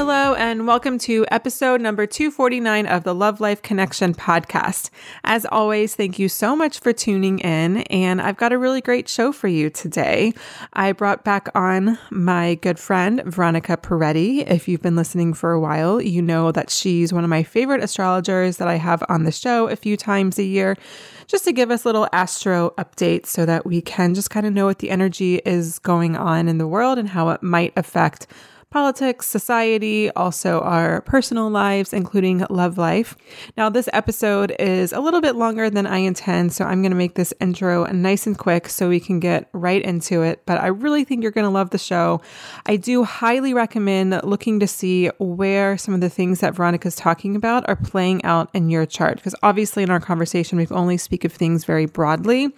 Hello, and welcome to episode number 249 of the Love Life Connection podcast. As always, thank you so much for tuning in, and I've got a really great show for you today. I brought back on my good friend, Veronica Perretti. If you've been listening for a while, you know that she's one of my favorite astrologers that I have on the show a few times a year just to give us little astro updates so that we can just kind of know what the energy is going on in the world and how it might affect politics, society, also our personal lives, including love life. Now, this episode is a little bit longer than I intend, so I'm going to make this intro nice and quick so we can get right into it. But I really think you're going to love the show. I do highly recommend looking to see where some of the things that Veronica's talking about are playing out in your chart, because obviously in our conversation, we've only speak of things very broadly.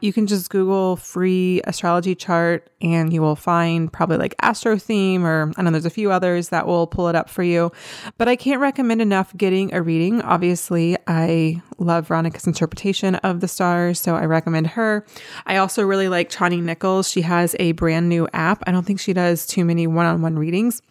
You can just Google free astrology chart and you will find probably like Astrotheme or I know there's a few others that will pull it up for you, but I can't recommend enough getting a reading. Obviously, I love Veronica's interpretation of the stars, so I recommend her. I also really like Chani Nicholas. She has a brand new app. I don't think she does too many one on one readings.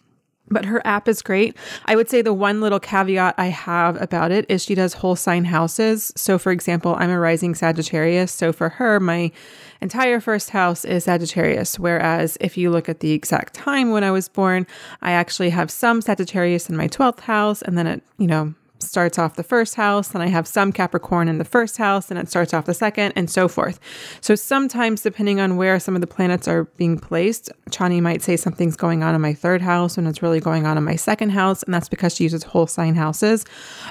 But her app is great. I would say the one little caveat I have about it is she does whole sign houses. So, for example, I'm a rising Sagittarius. So, for her, my entire first house is Sagittarius. Whereas if you look at the exact time when I was born, I actually have some Sagittarius in my 12th house, and then it, you know, starts off the first house, then I have some Capricorn in the first house, and it starts off the second, and so forth. So sometimes, depending on where some of the planets are being placed, Chani might say something's going on in my third house when it's really going on in my second house, and that's because she uses whole sign houses.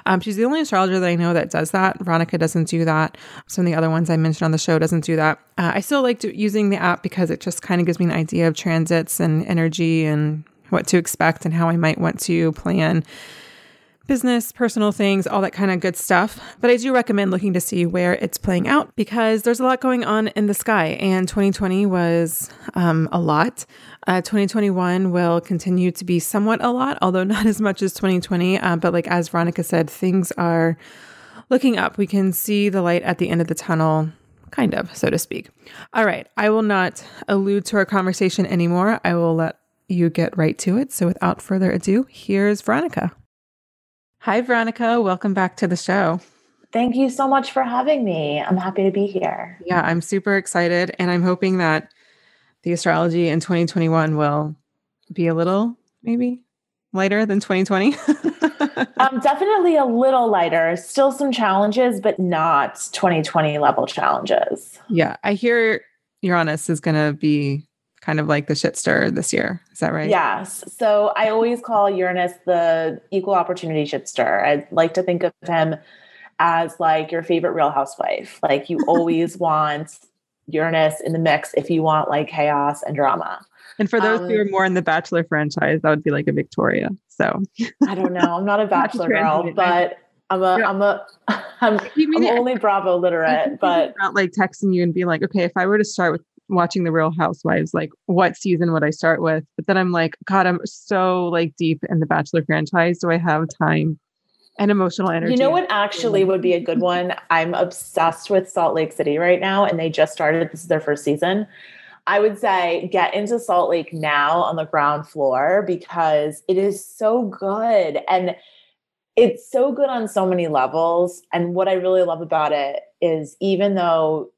Um, she's the only astrologer that I know that does that. Veronica doesn't do that. Some of the other ones I mentioned on the show doesn't do that. Uh, I still like to, using the app because it just kind of gives me an idea of transits and energy and what to expect and how I might want to plan business, personal things, all that kind of good stuff. But I do recommend looking to see where it's playing out because there's a lot going on in the sky, and 2020 was um, a lot. Uh, 2021 will continue to be somewhat a lot, although not as much as 2020. Uh, but like as Veronica said, things are looking up. We can see the light at the end of the tunnel. Kind of, so to speak. All right, I will not allude to our conversation anymore. I will let you get right to it. So, without further ado, here's Veronica. Hi, Veronica. Welcome back to the show. Thank you so much for having me. I'm happy to be here. Yeah, I'm super excited. And I'm hoping that the astrology in 2021 will be a little maybe lighter than 2020. um, definitely a little lighter. Still some challenges, but not 2020 level challenges. Yeah, I hear Uranus is going to be kind of like the shit stir this year. Is that right? Yes. So I always call Uranus the equal opportunity shit stir. I like to think of him as like your favorite real housewife. Like you always want Uranus in the mix if you want like chaos and drama. And for those um, who are more in the Bachelor franchise, that would be like a Victoria. So I don't know. I'm not a Bachelor girl, but I'm a, am a, I'm, I'm only Bravo literate, but not like texting you and being like, okay, if I were to start with watching the Real Housewives, like what season would I start with? But then I'm like, God, I'm so like deep in the Bachelor franchise. Do I have time and emotional energy? You know what actually would be a good one? I'm obsessed with Salt Lake City right now, and they just started. This is their first season. I would say get into Salt Lake now on the ground floor because it is so good. And it's so good on so many levels. And what I really love about it is even though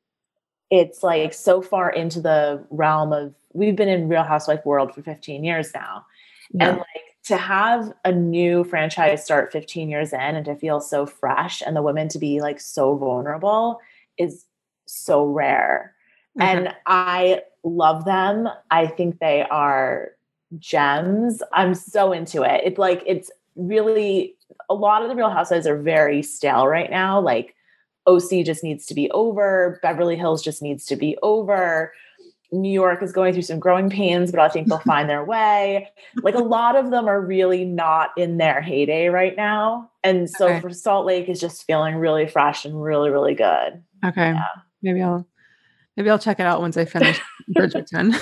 it's like so far into the realm of we've been in Real Housewife world for 15 years now. Yeah. And like to have a new franchise start 15 years in and to feel so fresh and the women to be like so vulnerable is so rare. Mm-hmm. And I love them. I think they are gems. I'm so into it. It's like it's really a lot of the Real Housewives are very stale right now. Like OC just needs to be over. Beverly Hills just needs to be over. New York is going through some growing pains, but I think they'll find their way. Like a lot of them are really not in their heyday right now. And so okay. for Salt Lake is just feeling really fresh and really, really good. Okay. Yeah. Maybe I'll maybe I'll check it out once I finish Bridgerton.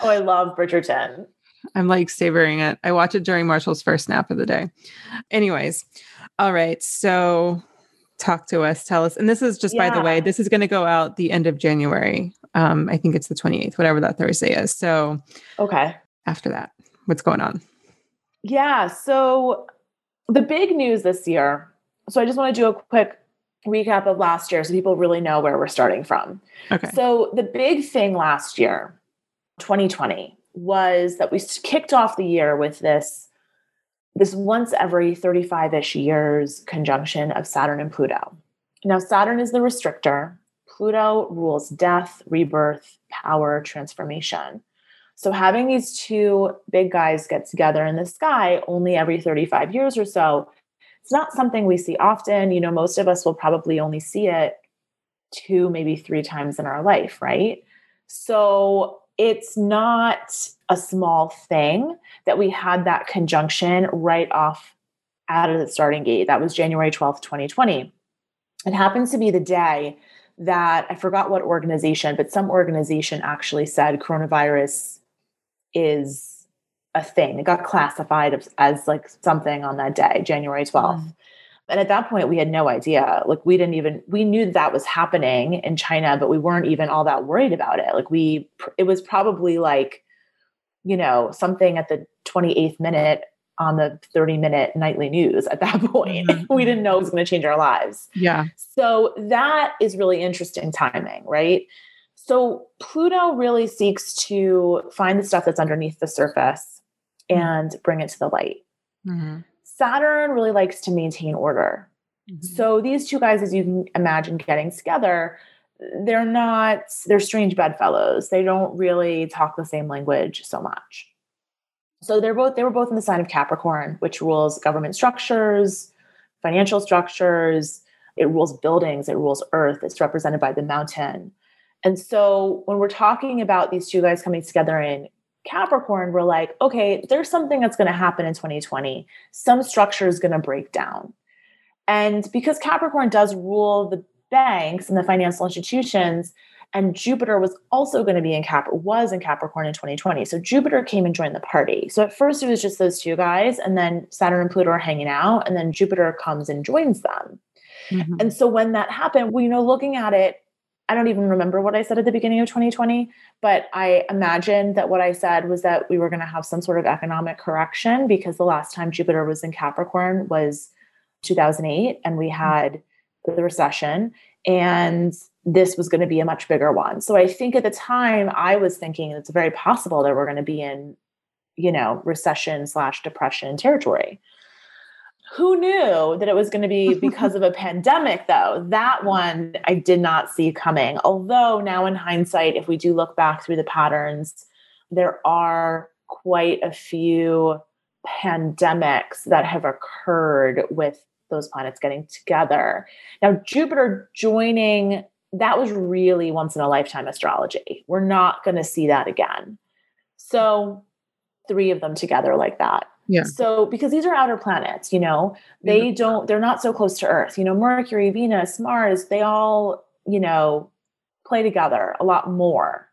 oh, I love Bridgerton. I'm like savoring it. I watch it during Marshall's first nap of the day. Anyways, all right. So talk to us, tell us. And this is just yeah. by the way, this is going to go out the end of January. Um, I think it's the 28th, whatever that Thursday is. So, okay. After that, what's going on? Yeah. So, the big news this year. So, I just want to do a quick recap of last year so people really know where we're starting from. Okay. So, the big thing last year, 2020, was that we kicked off the year with this this once every 35-ish years conjunction of Saturn and Pluto. Now Saturn is the restrictor, Pluto rules death, rebirth, power, transformation. So having these two big guys get together in the sky only every 35 years or so, it's not something we see often. You know, most of us will probably only see it two, maybe three times in our life, right? So it's not a small thing that we had that conjunction right off out of the starting gate. That was January 12th, 2020. It happens to be the day that I forgot what organization, but some organization actually said coronavirus is a thing. It got classified as, like something on that day, January 12th. Mm. And at that point, we had no idea. Like, we didn't even, we knew that, that was happening in China, but we weren't even all that worried about it. Like, we, it was probably like, you know, something at the 28th minute on the 30 minute nightly news at that point. Mm-hmm. we didn't know it was going to change our lives. Yeah. So that is really interesting timing, right? So Pluto really seeks to find the stuff that's underneath the surface mm-hmm. and bring it to the light. Mm-hmm. Saturn really likes to maintain order. Mm-hmm. So these two guys, as you can imagine getting together, they're not, they're strange bedfellows. They don't really talk the same language so much. So they're both, they were both in the sign of Capricorn, which rules government structures, financial structures, it rules buildings, it rules earth, it's represented by the mountain. And so when we're talking about these two guys coming together in Capricorn, we're like, okay, there's something that's going to happen in 2020. Some structure is going to break down. And because Capricorn does rule the banks and the financial institutions, and Jupiter was also going to be in Cap was in Capricorn in 2020. So Jupiter came and joined the party. So at first it was just those two guys, and then Saturn and Pluto are hanging out, and then Jupiter comes and joins them. Mm-hmm. And so when that happened, well, you know, looking at it I don't even remember what I said at the beginning of 2020, but I imagined that what I said was that we were going to have some sort of economic correction because the last time Jupiter was in Capricorn was 2008 and we mm-hmm. had the recession and this was going to be a much bigger one. So I think at the time I was thinking it's very possible that we're going to be in, you know, recession slash depression territory. Who knew that it was going to be because of a pandemic, though? That one I did not see coming. Although, now in hindsight, if we do look back through the patterns, there are quite a few pandemics that have occurred with those planets getting together. Now, Jupiter joining, that was really once in a lifetime astrology. We're not going to see that again. So, three of them together like that. Yeah. So, because these are outer planets, you know, they Yeah. don't, they're not so close to Earth. You know, Mercury, Venus, Mars, they all, you know, play together a lot more.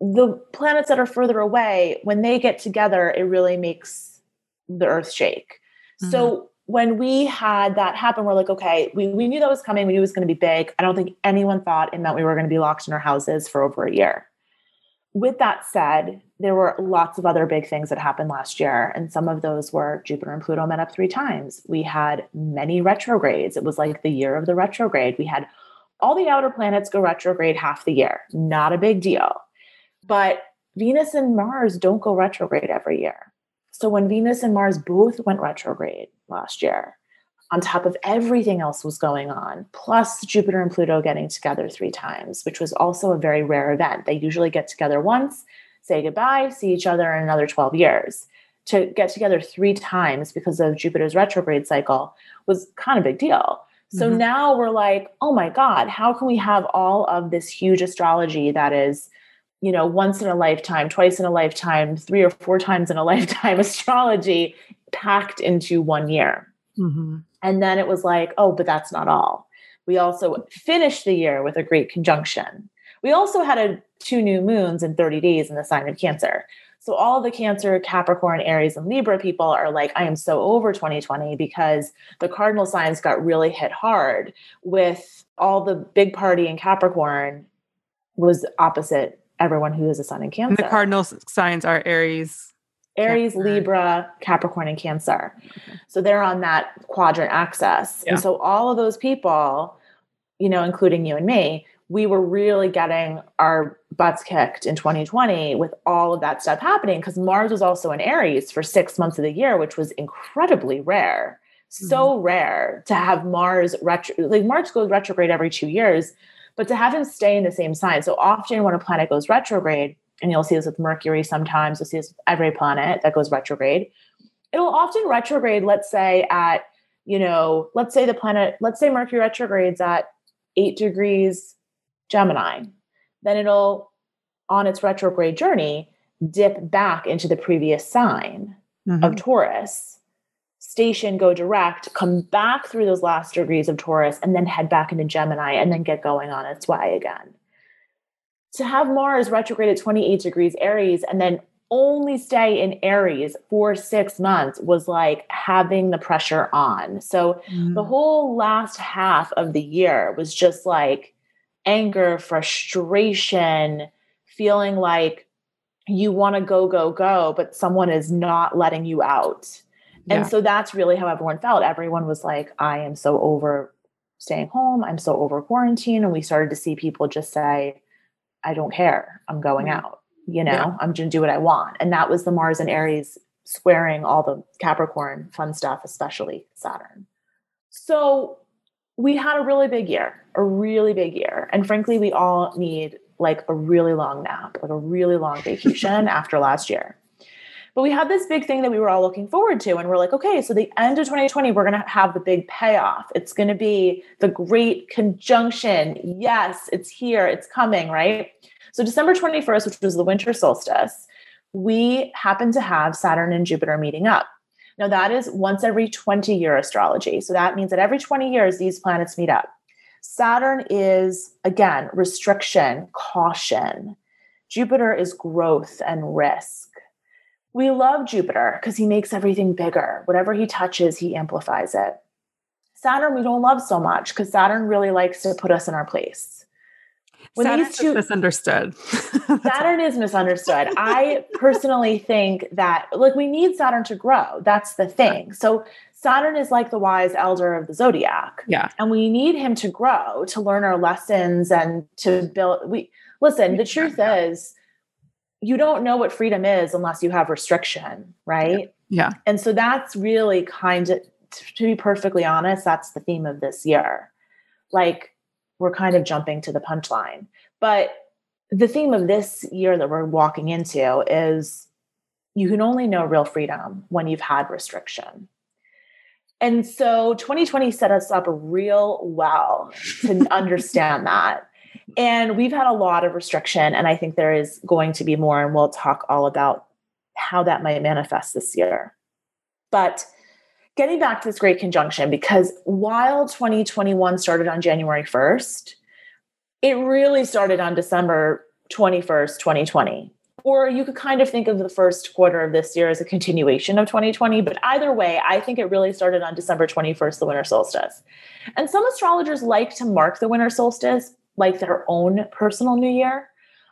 The planets that are further away, when they get together, it really makes the Earth shake. So, mm-hmm. when we had that happen, we're like, okay, we, we knew that was coming. We knew it was going to be big. I don't think anyone thought it meant we were going to be locked in our houses for over a year. With that said, there were lots of other big things that happened last year. And some of those were Jupiter and Pluto met up three times. We had many retrogrades. It was like the year of the retrograde. We had all the outer planets go retrograde half the year. Not a big deal. But Venus and Mars don't go retrograde every year. So when Venus and Mars both went retrograde last year, on top of everything else was going on, plus Jupiter and Pluto getting together three times, which was also a very rare event. They usually get together once, say goodbye, see each other in another 12 years. To get together three times because of Jupiter's retrograde cycle was kind of a big deal. So Mhm. now we're like, oh my God, how can we have all of this huge astrology that is, you know, once in a lifetime, twice in a lifetime, three or four times in a lifetime astrology packed into one year? Mhm. And then it was like, oh, but that's not all. We also finished the year with a great conjunction. We also had a, two new moons in 30 days in the sign of Cancer. So all the Cancer, Capricorn, Aries, and Libra people are like, I am so over 2020 because the cardinal signs got really hit hard with all the big party in Capricorn was opposite everyone who is a sun in Cancer. And the cardinal signs are Aries. Aries, Capricorn. Libra, Capricorn, and Cancer. So they're on that quadrant axis. Yeah. And so all of those people, you know, including you and me, we were really getting our butts kicked in 2020 with all of that stuff happening because Mars was also in Aries for six months of the year, which was incredibly rare. So Mm-hmm. rare to have Mars retro, like Mars goes retrograde every two years, but to have him stay in the same sign. So often when a planet goes retrograde, and you'll see this with Mercury sometimes, you'll see this with every planet that goes retrograde. It'll often retrograde, let's say, at, you know, let's say the planet, let's say Mercury retrogrades at eight degrees Gemini. Then it'll, on its retrograde journey, dip back into the previous sign Mhm. of Taurus, station, go direct, come back through those last degrees of Taurus, and then head back into Gemini and then get going on its way again. To have Mars retrograde at 28 degrees Aries and then only stay in Aries for six months was like having the pressure on. So the whole last half of the year was just like anger, frustration, feeling like you want to go, go, go, but someone is not letting you out. And Yeah. so that's really how everyone felt. Everyone was like, I am so over staying home. I'm so over quarantine. And we started to see people just say, I don't care. I'm going out. You know, Yeah. I'm going to do what I want. And that was the Mars and Aries squaring all the Capricorn fun stuff, especially Saturn. So we had a really big year, a really big year. And frankly, we all need like a really long nap, like a really long vacation after last year. But we had this big thing that we were all looking forward to. And we're like, okay, so the end of 2020, we're going to have the big payoff. It's going to be the great conjunction. Yes, it's here, it's coming, right? So, December 21st, which was the winter solstice, we happened to have Saturn and Jupiter meeting up. Now, that is once every 20 year astrology. So, that means that every 20 years, these planets meet up. Saturn is, again, restriction, caution. Jupiter is growth and risk. We love Jupiter because he makes everything bigger. Whatever he touches, he amplifies it. Saturn, we don't love so much because Saturn really likes to put us in our place. When Saturn's these two, misunderstood. Saturn is misunderstood. I personally think that, like, we need Saturn to grow. That's the thing. So, Saturn is like the wise elder of the zodiac. yeah. And we need him to grow, to learn our lessons and to build. We listen, the truth Yeah. is, you don't know what freedom is unless you have restriction, right? Yeah. And so that's really kind of, to be perfectly honest, that's the theme of this year. Like, we're kind of jumping to the punchline. But the theme of this year that we're walking into is you can only know real freedom when you've had restriction. And so 2020 set us up real well to understand that. And we've had a lot of restriction, and I think there is going to be more, and we'll talk all about how that might manifest this year. But getting back to this great conjunction, because while 2021 started on January 1st, it really started on December 21st, 2020. Or you could kind of think of the first quarter of this year as a continuation of 2020. But either way, I think it really started on December 21st, the winter solstice. And some astrologers like to mark the winter solstice like their own personal new year.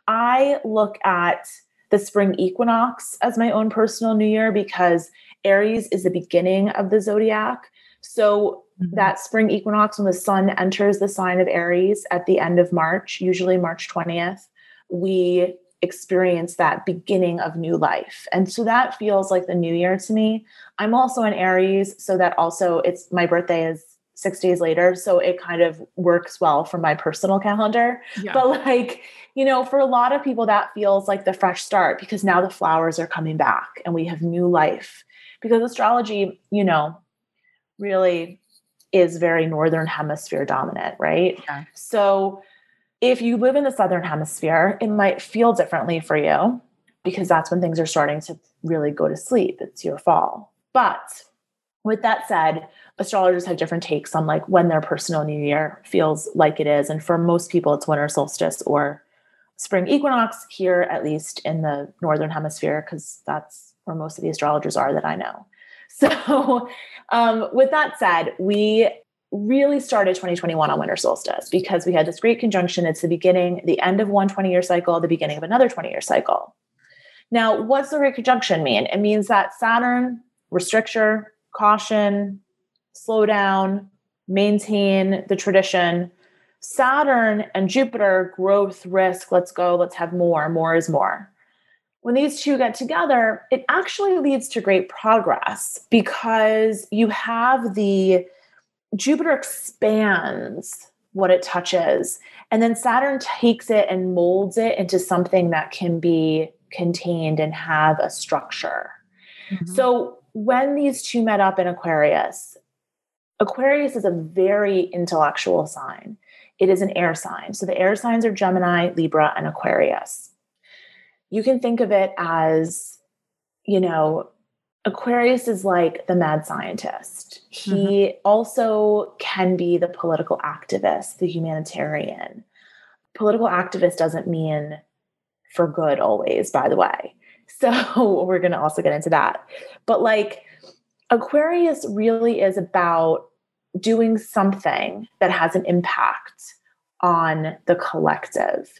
I look at the spring equinox as my own personal new year because Aries is the beginning of the zodiac. So mm-hmm. that spring equinox, when the sun enters the sign of Aries at the end of March, usually March 20th, we experience that beginning of new life. And so that feels like the new year to me. I'm also an Aries, so that also it's my birthday is six days later. So it kind of works well for my personal calendar. Yeah. But like, you know, for a lot of people, that feels like the fresh start because now the flowers are coming back and we have new life. Because astrology, you know, really is very northern hemisphere dominant, right? Yeah. So if you live in the southern hemisphere, it might feel differently for you because that's when things are starting to really go to sleep. It's your fall. But with that said, astrologers have different takes on like when their personal new year feels like it is. And for most people, it's winter solstice or spring equinox here, at least in the northern hemisphere, because that's where most of the astrologers are that I know. So, um, with that said, we really started 2021 on winter solstice because we had this great conjunction. It's the beginning, the end of one 20 year cycle, the beginning of another 20 year cycle. Now, what's the great conjunction mean? It means that Saturn, restrictor, caution, slow down, maintain the tradition. Saturn and Jupiter, growth, risk, let's go, let's have more, more is more. When these two get together, it actually leads to great progress because you have the Jupiter expands what it touches, and then Saturn takes it and molds it into something that can be contained and have a structure. Mm-hmm. So when these two met up in Aquarius, Aquarius is a very intellectual sign. It is an air sign. So the air signs are Gemini, Libra, and Aquarius. You can think of it as, you know, Aquarius is like the mad scientist. He mm-hmm. also can be the political activist, the humanitarian. Political activist doesn't mean for good always, by the way. So we're going to also get into that. But like Aquarius really is about doing something that has an impact on the collective.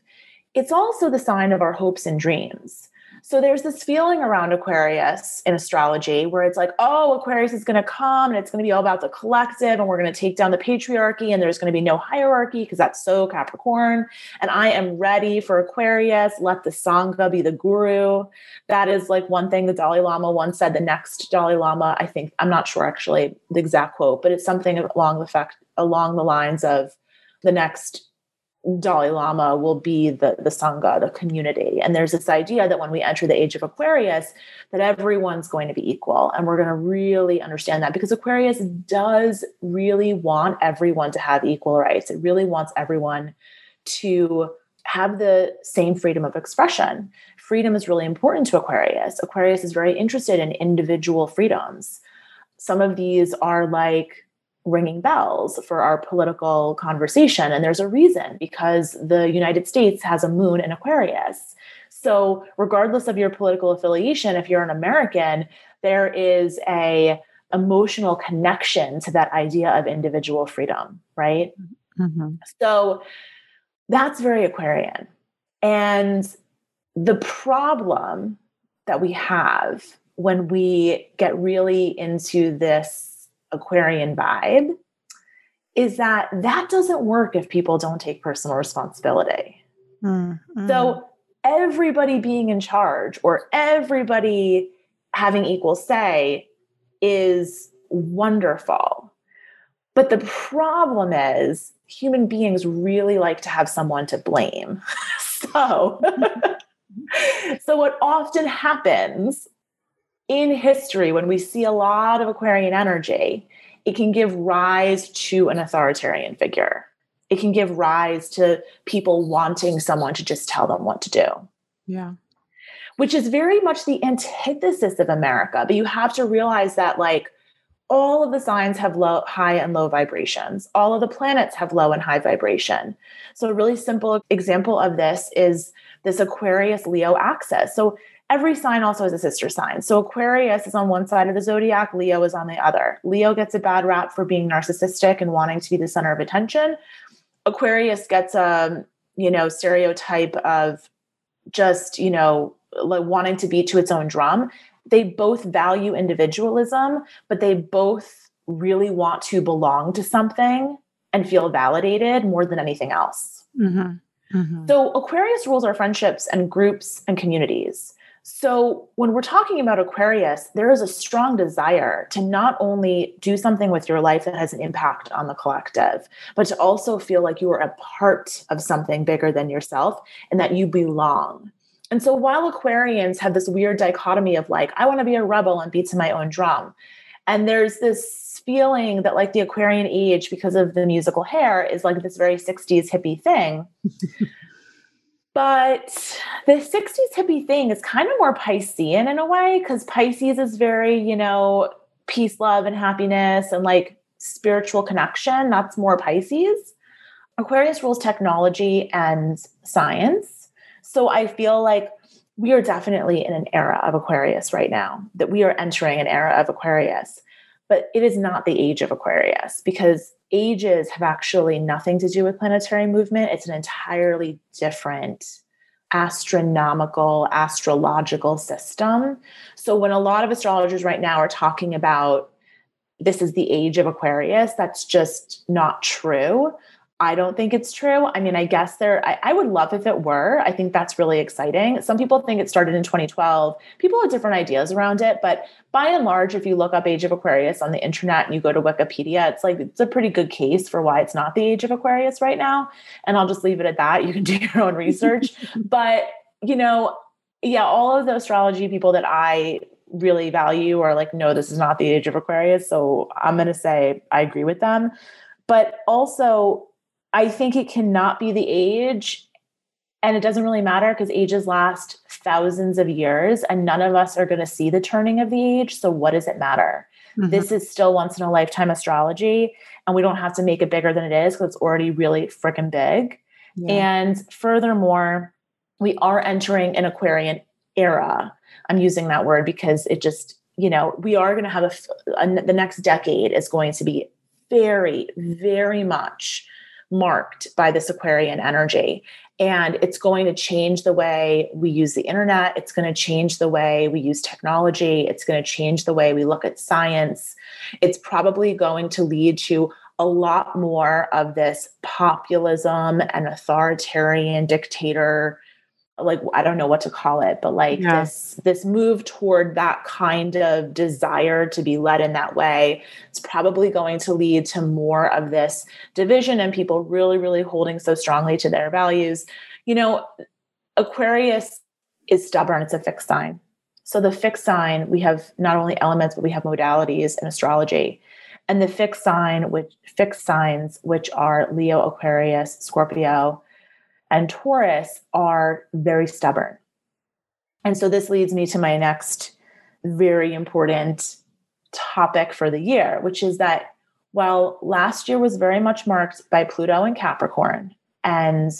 It's also the sign of our hopes and dreams. So there's this feeling around Aquarius in astrology where it's like, oh, Aquarius is going to come and it's going to be all about the collective and we're going to take down the patriarchy and there's going to be no hierarchy because that's so Capricorn. And I am ready for Aquarius. Let the Sangha be the guru. That is like one thing the Dalai Lama once said. The next Dalai Lama, I think, I'm not sure actually the exact quote, but it's something along the fact along the lines of the next Dalai Lama will be the, the Sangha, the community. And there's this idea that when we enter the age of Aquarius, that everyone's going to be equal. And we're going to really understand that because Aquarius does really want everyone to have equal rights. It really wants everyone to have the same freedom of expression. Freedom is really important to Aquarius. Aquarius is very interested in individual freedoms. Some of these are like ringing bells for our political conversation. And there's a reason because the United States has a moon in Aquarius. So, regardless of your political affiliation, if you're an American, there is a emotional connection to that idea of individual freedom, right? Mm-hmm. So, that's very Aquarian. And the problem that we have when we get really into this Aquarian vibe is that that doesn't work if people don't take personal responsibility. Mm-hmm. So, everybody being in charge or everybody having equal say is wonderful. But the problem is, human beings really like to have someone to blame. so, so what often happens in history when we see a lot of Aquarian energy, it can give rise to an authoritarian figure. It can give rise to people wanting someone to just tell them what to do. Yeah. Which is very much the antithesis of America. But you have to realize that, like, all of the signs have low, high and low vibrations. All of the planets have low and high vibration. So, a really simple example of this is this Aquarius Leo axis. So, every sign also has a sister sign. So, Aquarius is on one side of the zodiac, Leo is on the other. Leo gets a bad rap for being narcissistic and wanting to be the center of attention. Aquarius gets a, you know, stereotype of just, you know, like wanting to beat to its own drum they both value individualism, but they both really want to belong to something and feel validated more than anything else. Mm-hmm. Mm-hmm. So, Aquarius rules our friendships and groups and communities. So, when we're talking about Aquarius, there is a strong desire to not only do something with your life that has an impact on the collective, but to also feel like you are a part of something bigger than yourself and that you belong. And so while Aquarians have this weird dichotomy of like, I want to be a rebel and beat to my own drum. And there's this feeling that like the Aquarian age, because of the musical hair, is like this very 60s hippie thing. But the 60s hippie thing is kind of more Piscean in a way, because Pisces is very, you know, peace, love, and happiness and like spiritual connection. That's more Pisces. Aquarius rules technology and science so I feel like we are definitely in an era of Aquarius right now, that we are entering an era of Aquarius. But it is not the age of Aquarius because ages have actually nothing to do with planetary movement. It's an entirely different astronomical, astrological system. So when a lot of astrologers right now are talking about this is the age of Aquarius, that's just not true. I don't think it's true. I mean, I guess there, I, I, would love if it were. I think that's really exciting. Some people think it started in 2012. People have different ideas around it. But by and large, if you look up Age of Aquarius on the internet and you go to Wikipedia, it's like, it's a pretty good case for why it's not the Age of Aquarius right now. And I'll just leave it at that. You can do your own research. but, you know, yeah, all of the astrology people that I really value are like, no, this is not the Age of Aquarius. So I'm going to say I agree with them. But also, I think it cannot be the age. And it doesn't really matter because ages last thousands of years and none of us are going to see the turning of the age. So, what does it matter? Mm-hmm. This is still once in a lifetime astrology, and we don't have to make it bigger than it is because it's already really freaking big. Yeah. And furthermore, we are entering an Aquarian era. I'm using that word because it just, you know, we are going to have a, a the next decade is going to be very, very much marked by this Aquarian energy. And it's going to change the way we use the internet. It's going to change the way we use technology. It's going to change the way we look at science. It's probably going to lead to a lot more of this populism and authoritarian dictator like I don't know what to call it, but like yeah. this this move toward that kind of desire to be led in that way, it's probably going to lead to more of this division and people really, really holding so strongly to their values. You know, Aquarius is stubborn, it's a fixed sign. So the fixed sign, we have not only elements, but we have modalities in astrology. And the fixed sign, which fixed signs, which are Leo, Aquarius, Scorpio, and Taurus are very stubborn. And so this leads me to my next very important topic for the year, which is that while last year was very much marked by Pluto and Capricorn and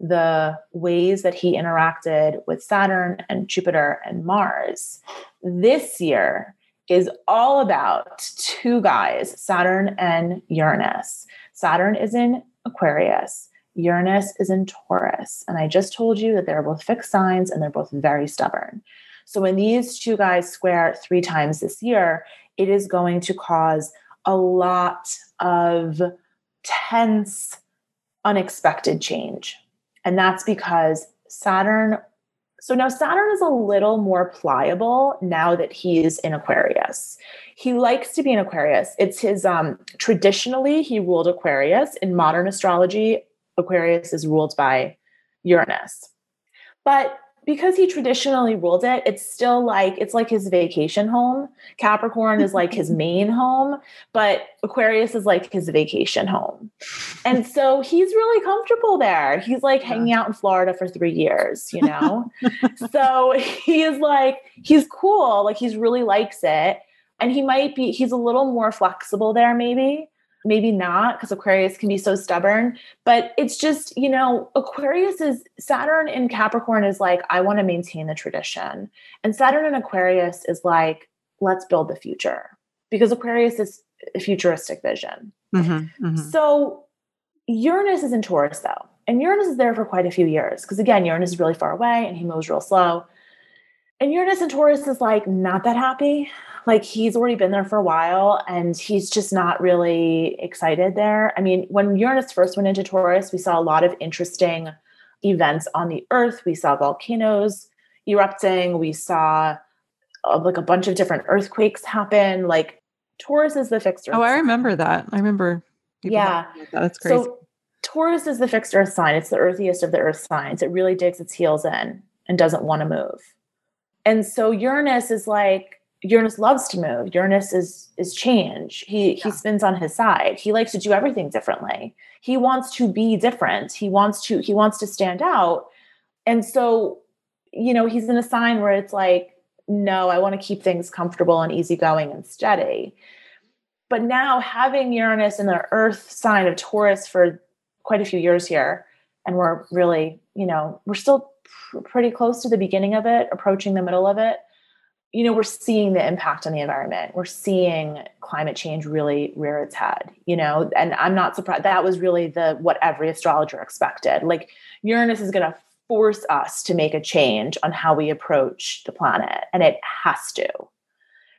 the ways that he interacted with Saturn and Jupiter and Mars, this year is all about two guys, Saturn and Uranus. Saturn is in Aquarius, Uranus is in Taurus. And I just told you that they're both fixed signs and they're both very stubborn. So when these two guys square three times this year, it is going to cause a lot of tense, unexpected change. And that's because Saturn. So now Saturn is a little more pliable now that he's in Aquarius. He likes to be in Aquarius. It's his um traditionally he ruled Aquarius in modern astrology. Aquarius is ruled by Uranus. But because he traditionally ruled it, it's still like it's like his vacation home. Capricorn is like his main home, but Aquarius is like his vacation home. And so he's really comfortable there. He's like hanging out in Florida for 3 years, you know. so he is like he's cool, like he's really likes it and he might be he's a little more flexible there maybe maybe not because Aquarius can be so stubborn. But it's just, you know, Aquarius is Saturn in Capricorn is like, I want to maintain the tradition. And Saturn in Aquarius is like, let's build the future because Aquarius is a futuristic vision. Mm-hmm, mm-hmm. So Uranus is in Taurus though. And Uranus is there for quite a few years because again, Uranus is really far away and he moves real slow. And Uranus in Taurus is like not that happy like he's already been there for a while and he's just not really excited there. I mean, when Uranus first went into Taurus, we saw a lot of interesting events on the earth. We saw volcanoes erupting, we saw uh, like a bunch of different earthquakes happen. Like Taurus is the fixed earth. Oh, I remember that. I remember. Yeah. That. That's crazy. So Taurus is the fixed earth sign. It's the earthiest of the earth signs. It really digs its heels in and doesn't want to move. And so Uranus is like, Uranus loves to move. Uranus is is change. He yeah. he spins on his side. He likes to do everything differently. He wants to be different. He wants to he wants to stand out. And so, you know, he's in a sign where it's like, no, I want to keep things comfortable and easygoing and steady. But now having Uranus in the earth sign of Taurus for quite a few years here, and we're really, you know, we're still pr- pretty close to the beginning of it, approaching the middle of it you know, we're seeing the impact on the environment. We're seeing climate change really rear its head, you know, and I'm not surprised. That was really the what every astrologer expected. Like Uranus is going to force us to make a change on how we approach the planet, and it has to.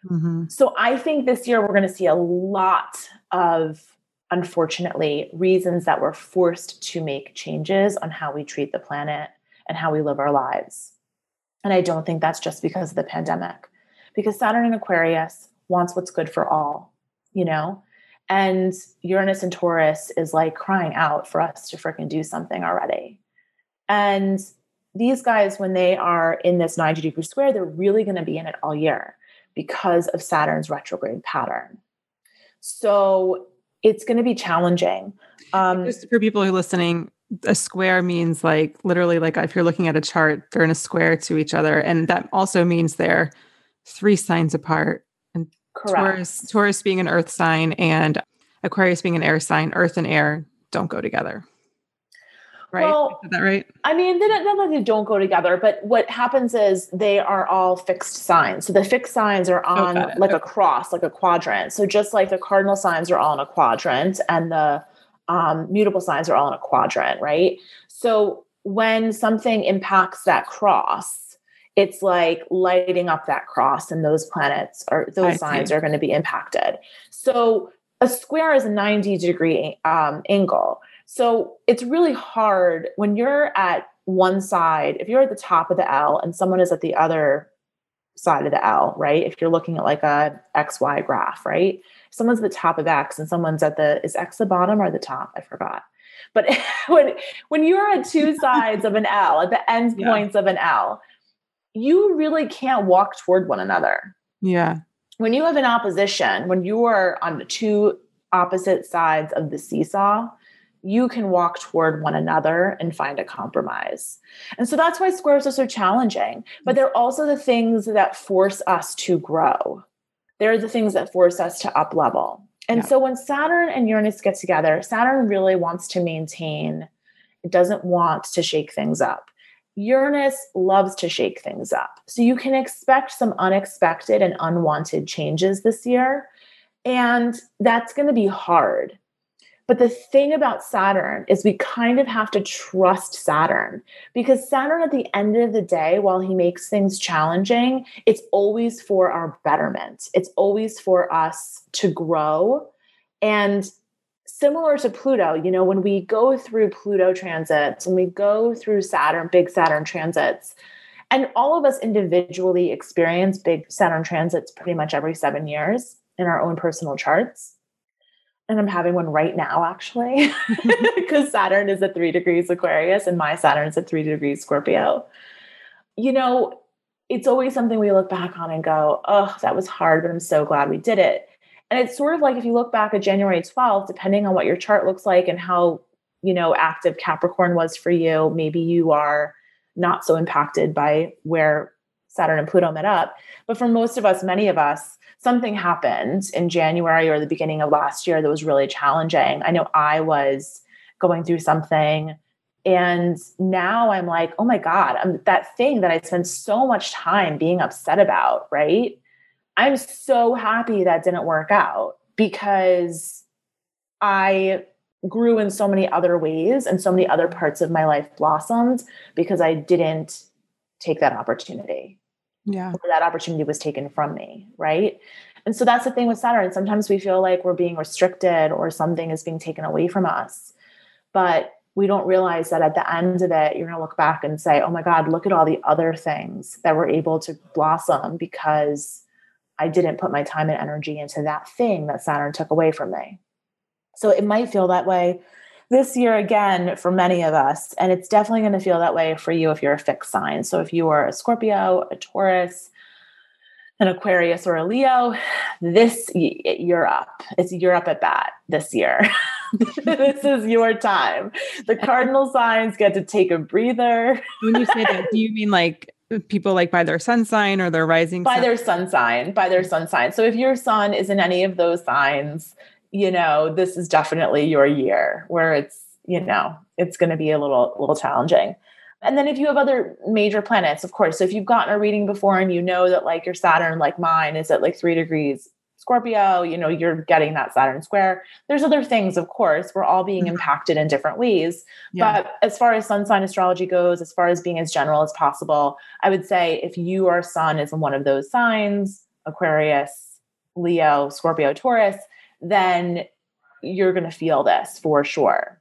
Mm-hmm. So I think this year we're going to see a lot of, unfortunately, reasons that we're forced to make changes on how we treat the planet and how we live our lives. And I don't think that's just because of the pandemic, because Saturn in Aquarius wants what's good for all, you know? And Uranus and Taurus is like crying out for us to freaking do something already. And these guys, when they are in this 90 degree square, they're really going to be in it all year because of Saturn's retrograde pattern. So it's going to be challenging. Um, Just for people who are listening, a square means like literally like if you're looking at a chart they're in a square to each other and that also means they're three signs apart. And Correct. taurus taurus being an earth sign and aquarius being an air sign earth and air don't go together. Right? Well, is that right? I mean they don't, not they don't go together but what happens is they are all fixed signs. So the fixed signs are oh, on oh, like okay. a cross like a quadrant. So just like the cardinal signs are all in a quadrant and the um, mutable signs are all in a quadrant, right? So when something impacts that cross, it's like lighting up that cross, and those planets or those I signs see. are going to be impacted. So a square is a 90 degree um, angle. So it's really hard when you're at one side, if you're at the top of the L and someone is at the other side of the L, right? If you're looking at like a XY graph, right? Someone's at the top of X and someone's at the is X the bottom or the top? I forgot. But when when you're at two sides of an L, at the end yeah. points of an L, you really can't walk toward one another. Yeah. When you have an opposition, when you are on the two opposite sides of the seesaw, you can walk toward one another and find a compromise. And so that's why squares are so challenging. But mm. they're also the things that force us to grow they're the things that force us to up level. And yeah. so when Saturn and Uranus get together, Saturn really wants to maintain, it doesn't want to shake things up. Uranus loves to shake things up. So you can expect some unexpected and unwanted changes this year. And that's going to be hard. But the thing about Saturn is we kind of have to trust Saturn because Saturn, at the end of the day, while he makes things challenging, it's always for our betterment. It's always for us to grow. And similar to Pluto, you know, when we go through Pluto transits and we go through Saturn, big Saturn transits, and all of us individually experience big Saturn transits pretty much every seven years in our own personal charts and I'm having one right now, actually, because Saturn is at three degrees Aquarius and my Saturn's at three degrees Scorpio. you know, it's always something we look back on and go, oh, that was hard, but I'm so glad we did it. And it's sort of like if you look back at January 12th, depending on what your chart looks like and how, you know, active Capricorn was for you, maybe you are not so impacted by where Saturn and Pluto met up. But for most of us, many of us, something happened in January or the beginning of last year that was really challenging. I know I was going through something. And now I'm like, oh my God, I'm, that thing that I spent so much time being upset about, right? I'm so happy that didn't work out because I grew in so many other ways and so many other parts of my life blossomed because I didn't take that opportunity. Yeah. that opportunity was taken from me, right? And so that's the thing with Saturn. Sometimes we feel like we're being restricted or something is being taken away from us. But we don't realize that at the end of it, you're going to look back and say, oh my God, look at all the other things that were able to blossom because I didn't put my time and energy into that thing that Saturn took away from me. So it might feel that way this year again for many of us. And it's definitely going to feel that way for you if you're a fixed sign. So if you are a Scorpio, a Taurus, an Aquarius, or a Leo, this you're up. It's you're up at bat this year. this is your time. The cardinal signs get to take a breather. when you say that, do you mean like people like by their sun sign or their rising by sign? their sun sign by their sun sign so if your sun is in any of those signs you know this is definitely your year where it's you know it's going to be a little little challenging and then if you have other major planets of course so if you've gotten a reading before and you know that like your saturn like mine is at like three degrees Scorpio, you know, you're getting that Saturn square. There's other things, of course, we're all being mm-hmm. impacted in different ways. Yeah. But as far as sun sign astrology goes, as far as being as general as possible, I would say if you, your sun is in one of those signs, Aquarius, Leo, Scorpio, Taurus, then you're going to feel this for sure.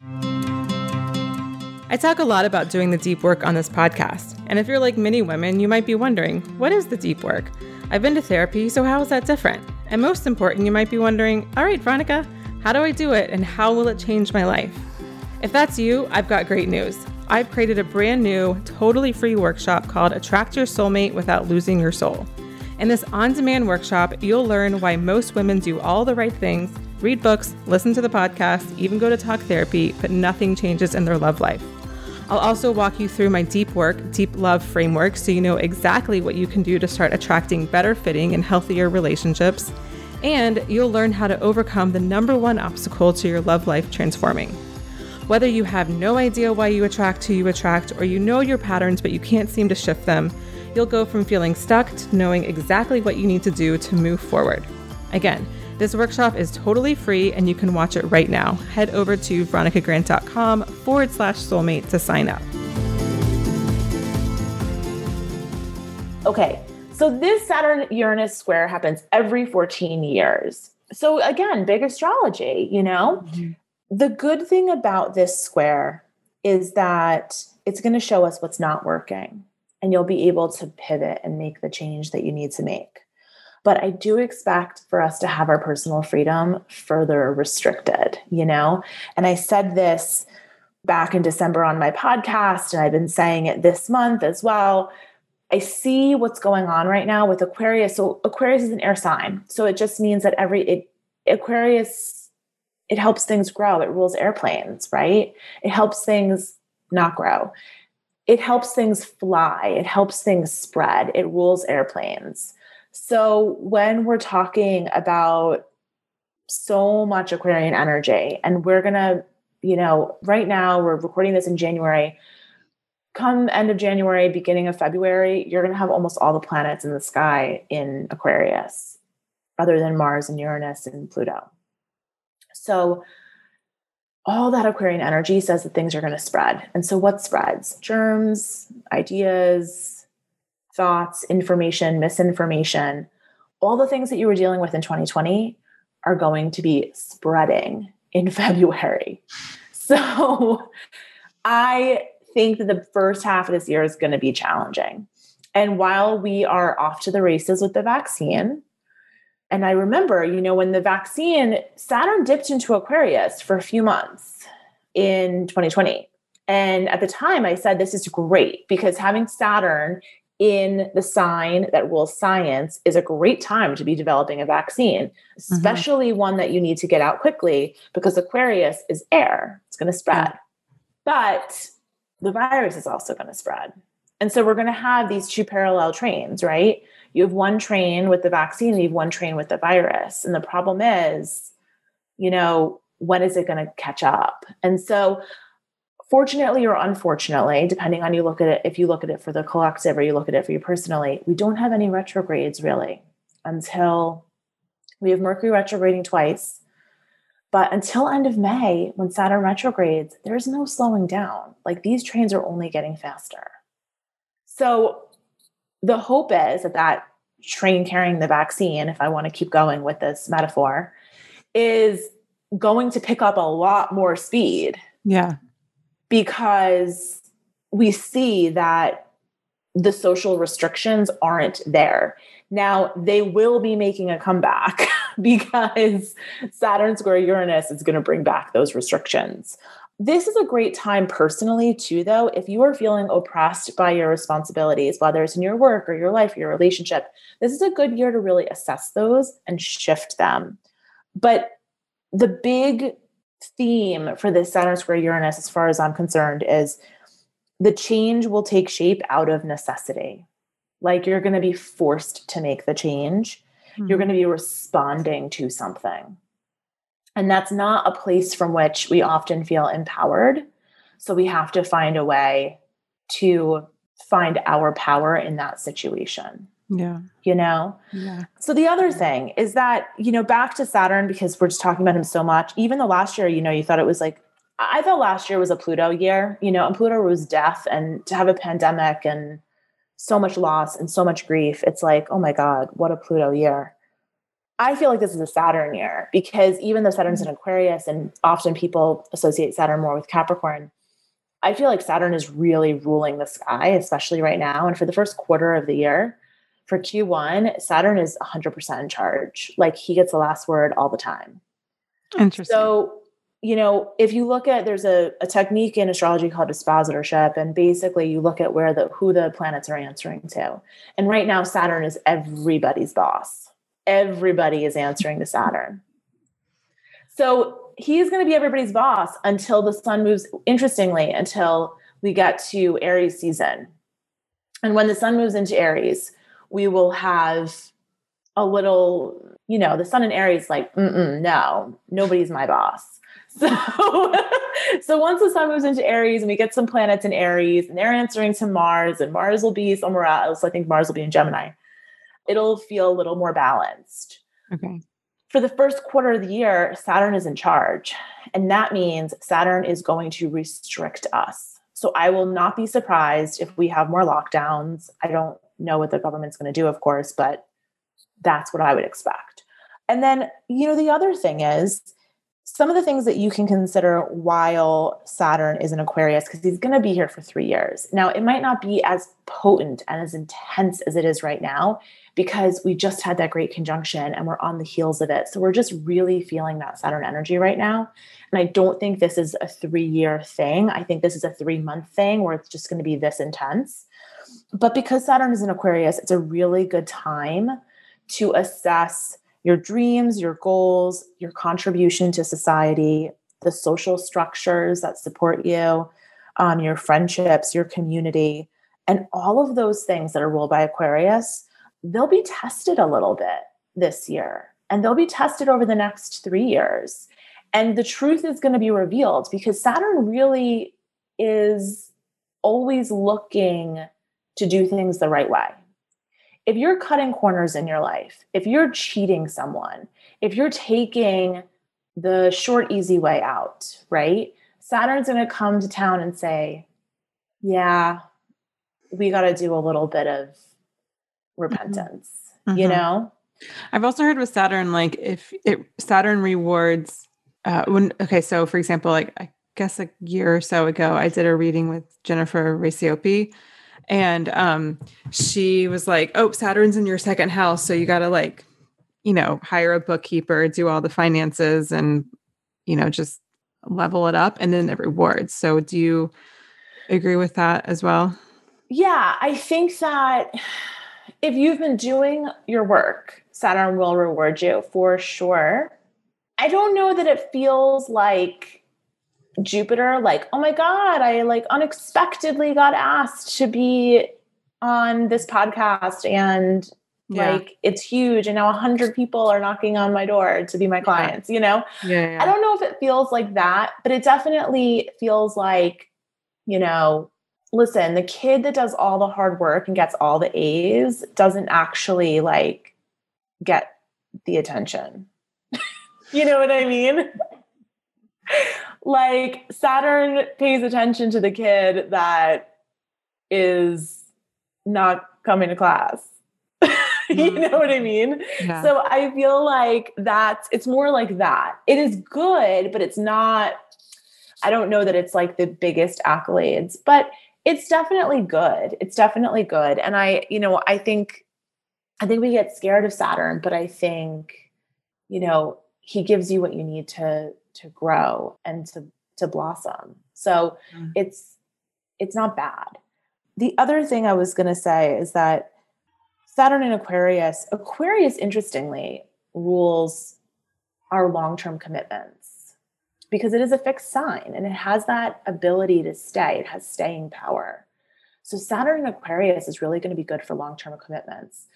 I talk a lot about doing the deep work on this podcast. And if you're like many women, you might be wondering, what is the deep work? I've been to therapy, so how is that different? And most important, you might be wondering, all right, Veronica, how do I do it and how will it change my life? If that's you, I've got great news. I've created a brand new, totally free workshop called Attract Your Soulmate Without Losing Your Soul. In this on demand workshop, you'll learn why most women do all the right things, read books, listen to the podcast, even go to talk therapy, but nothing changes in their love life. I'll also walk you through my deep work, deep love framework so you know exactly what you can do to start attracting better fitting and healthier relationships. And you'll learn how to overcome the number one obstacle to your love life transforming. Whether you have no idea why you attract who you attract, or you know your patterns but you can't seem to shift them, you'll go from feeling stuck to knowing exactly what you need to do to move forward. Again, this workshop is totally free and you can watch it right now. Head over to veronicagrant.com forward slash soulmate to sign up. Okay, so this Saturn Uranus square happens every 14 years. So again, big astrology, you know? Mm-hmm. The good thing about this square is that it's going to show us what's not working and you'll be able to pivot and make the change that you need to make. But I do expect for us to have our personal freedom further restricted, you know? And I said this back in December on my podcast, and I've been saying it this month as well. I see what's going on right now with Aquarius. So Aquarius is an air sign. So it just means that every it, Aquarius it helps things grow. It rules airplanes, right? It helps things not grow. It helps things fly. It helps things spread. It rules airplanes. So when we're talking about so much Aquarian energy, and we're to, you know, right now we're recording this in January. Come end of January, beginning of February, you're to have almost all the planets in the sky in Aquarius, other than Mars and Uranus and Pluto. So, all that Aquarian energy says that things are going to spread. And so, what spreads? Germs, ideas, thoughts, information, misinformation, all the things that you were dealing with in 2020 are going to be spreading in February. So I think that the first half of this year is going to be challenging. And while we are off to the races with the vaccine, and I remember, you know, when the vaccine, Saturn dipped into Aquarius for a few months in 2020. And at the time, I said, this is great because having Saturn in the sign that rules science is a great time to be developing a vaccine, mm-hmm. especially mm-hmm. one that you need to get out quickly because Aquarius is air. It's going to spread. But the virus is also going to spread. And so we're going to have these two parallel trains, right? You have one train with the vaccine and you have one train with the virus. And the problem is, you know, when is it going to catch up? And so fortunately or unfortunately, depending on you look at it, if you look at it for the collective or you look at it for you personally, we don't have any retrogrades really until we have Mercury retrograding twice. But until end of May, when Saturn retrogrades, there's no slowing down. Like these trains are only getting faster. So the hope is that that train carrying the vaccine, if I want to keep going with this metaphor, is going to pick up a lot more speed. Yeah because we see that the social restrictions aren't there. Now, they will be making a comeback because Saturn square Uranus is going to bring back those restrictions. This is a great time personally, too, though, if you are feeling oppressed by your responsibilities, whether it's in your work or your life or your relationship, this is a good year to really assess those and shift them. But the big theme for this Saturn square Uranus, as far as I'm concerned, is the change will take shape out of necessity. Like you're going to be forced to make the change. Mm-hmm. You're going to be responding to something. And that's not a place from which we often feel empowered. So we have to find a way to find our power in that situation. Yeah. You know? Yeah. So the other thing is that, you know, back to Saturn, because we're just talking about him so much, even the last year, you know, you thought it was like, I thought last year was a Pluto year, you know, and Pluto was death and to have a pandemic and so much loss and so much grief. It's like, oh my God, what a Pluto year. I feel like this is a Saturn year because even though Saturn's in mm-hmm. Aquarius and often people associate Saturn more with Capricorn, I feel like Saturn is really ruling the sky, especially right now. And for the first quarter of the year, for Q1, Saturn is 100% in charge. Like he gets the last word all the time. Interesting. So, you know, if you look at there's a, a technique in astrology called dispositorship, and basically you look at where the who the planets are answering to. And right now, Saturn is everybody's boss. Everybody is answering to Saturn. So he's going to be everybody's boss until the sun moves, interestingly, until we get to Aries season. And when the sun moves into Aries, we will have a little, you know, the sun in Aries, like, mm-mm, no, nobody's my boss. So, so once the sun moves into Aries and we get some planets in Aries and they're answering to Mars and Mars will be somewhere else. I think Mars will be in Gemini. It'll feel a little more balanced. Okay. For the first quarter of the year, Saturn is in charge. And that means Saturn is going to restrict us. So I will not be surprised if we have more lockdowns. I don't know what the government's going to do, of course, but that's what I would expect. And then, you know, the other thing is some of the things that you can consider while Saturn is in Aquarius, because he's going to be here for three years. Now, it might not be as potent and as intense as it is right now because we just had that great conjunction and we're on the heels of it. So we're just really feeling that Saturn energy right now. And I don't think this is a three year thing. I think this is a three month thing where it's just going to be this intense. But because Saturn is in Aquarius, it's a really good time to assess your dreams, your goals, your contribution to society, the social structures that support you, um, your friendships, your community, and all of those things that are ruled by Aquarius, they'll be tested a little bit this year. And they'll be tested over the next three years. And the truth is going to be revealed because Saturn really is always looking to do things the right way. If you're cutting corners in your life, if you're cheating someone, if you're taking the short, easy way out, right? Saturn's going to come to town and say, yeah, we got to do a little bit of repentance, mm-hmm. you know? I've also heard with Saturn, like if it Saturn rewards, uh, when, okay, so for example, like I guess a year or so ago, I did a reading with Jennifer Racioppi and um she was like oh saturn's in your second house so you got to like you know hire a bookkeeper do all the finances and you know just level it up and then the rewards so do you agree with that as well yeah, I think that if you've been doing your work, Saturn will reward you for sure. I don't know that it feels like Jupiter, like, oh my God, I like unexpectedly got asked to be on this podcast and yeah. like it's huge and now a hundred people are knocking on my door to be my clients, yeah. you know? Yeah, I don't know if it feels like that, but it definitely feels like, you know, listen, the kid that does all the hard work and gets all the A's doesn't actually like get the attention. you know what I mean? Like Saturn pays attention to the kid that is not coming to class. you know what I mm. mean? Yeah. So I feel like that's it's more like that. It is good, but it's not I don't know that it's like the biggest accolades, but it's definitely good. It's definitely good. And I, you know, I think I think we get scared of Saturn, but I think you know, he gives you what you need to to grow and to to blossom. So mm. it's it's not bad. The other thing I was going to say is that Saturn in Aquarius, Aquarius interestingly rules our long-term commitments because it is a fixed sign and it has that ability to stay. It has staying power. So Saturn in Aquarius is really going to be good for long-term commitments.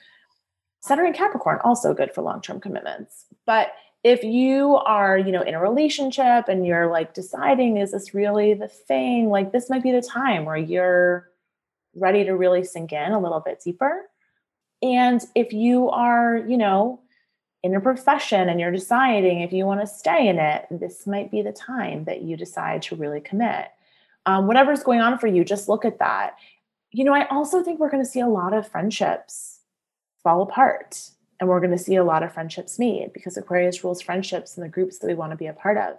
Saturn in Capricorn also good for long-term commitments. But if you are, you know, in a relationship and you're like deciding, is this really the thing? Like, this might be the time where you're ready to really sink in a little bit deeper. And if you are, you know, in a profession and you're deciding if you want to stay in it, this might be the time that you decide to really commit. Um, whatever's going on for you, just look at that. You know, I also think we're going to see a lot of friendships fall apart and we're going to see a lot of friendships made because Aquarius rules friendships and the groups that we want to be a part of.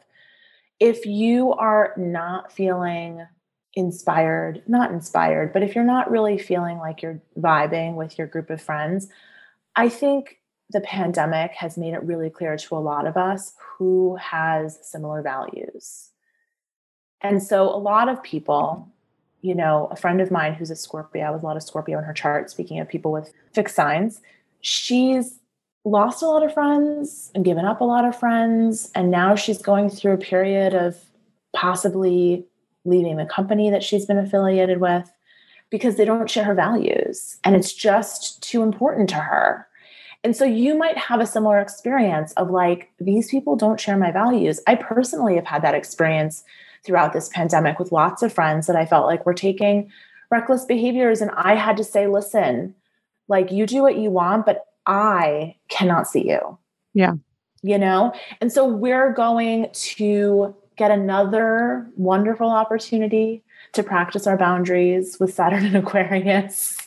If you are not feeling inspired, not inspired, but if you're not really feeling like you're vibing with your group of friends, I think the pandemic has made it really clear to a lot of us who has similar values. And so a lot of people, you know, a friend of mine who's a Scorpio, with a lot of Scorpio in her chart, speaking of people with fixed signs, she's lost a lot of friends and given up a lot of friends. And now she's going through a period of possibly leaving the company that she's been affiliated with because they don't share her values and it's just too important to her. And so you might have a similar experience of like, these people don't share my values. I personally have had that experience throughout this pandemic with lots of friends that I felt like were taking reckless behaviors. And I had to say, listen, like you do what you want, but I cannot see you. Yeah. You know? And so we're going to get another wonderful opportunity to practice our boundaries with Saturn and Aquarius.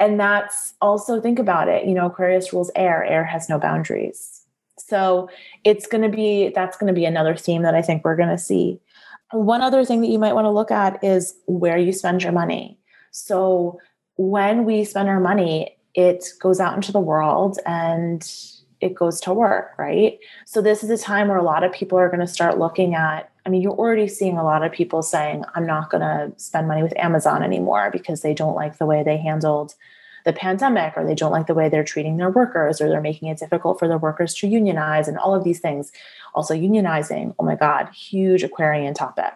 and that's also think about it. You know, Aquarius rules air, air has no boundaries. So it's going to be, that's going to be another theme that I think we're going to see. One other thing that you might want to look at is where you spend your money. So when we spend our money, it goes out into the world and it goes to work, right? So this is a time where a lot of people are going to start looking at I mean, you're already seeing a lot of people saying, I'm not going to spend money with Amazon anymore because they don't like the way they handled the pandemic or they don't like the way they're treating their workers or they're making it difficult for their workers to unionize and all of these things. Also, unionizing, oh my God, huge Aquarian topic.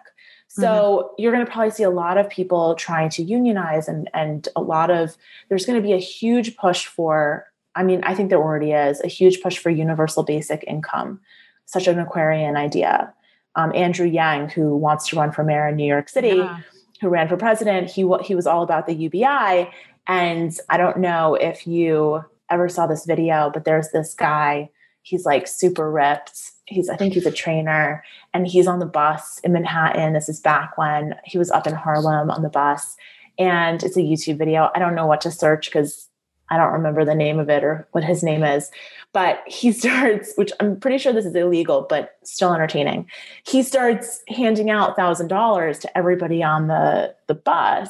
So mm-hmm. you're going to probably see a lot of people trying to unionize and and a lot of there's going to be a huge push for I mean I think there already is a huge push for universal basic income such an Aquarian idea. Um, Andrew Yang who wants to run for mayor in New York City yeah. who ran for president he he was all about the UBI and I don't know if you ever saw this video but there's this guy he's like super ripped he's I think he's a trainer and he's on the bus in Manhattan. This is back when he was up in Harlem on the bus. And it's a YouTube video. I don't know what to search because I don't remember the name of it or what his name is. But he starts, which I'm pretty sure this is illegal, but still entertaining. He starts handing out thousand dollars to everybody on the, the bus.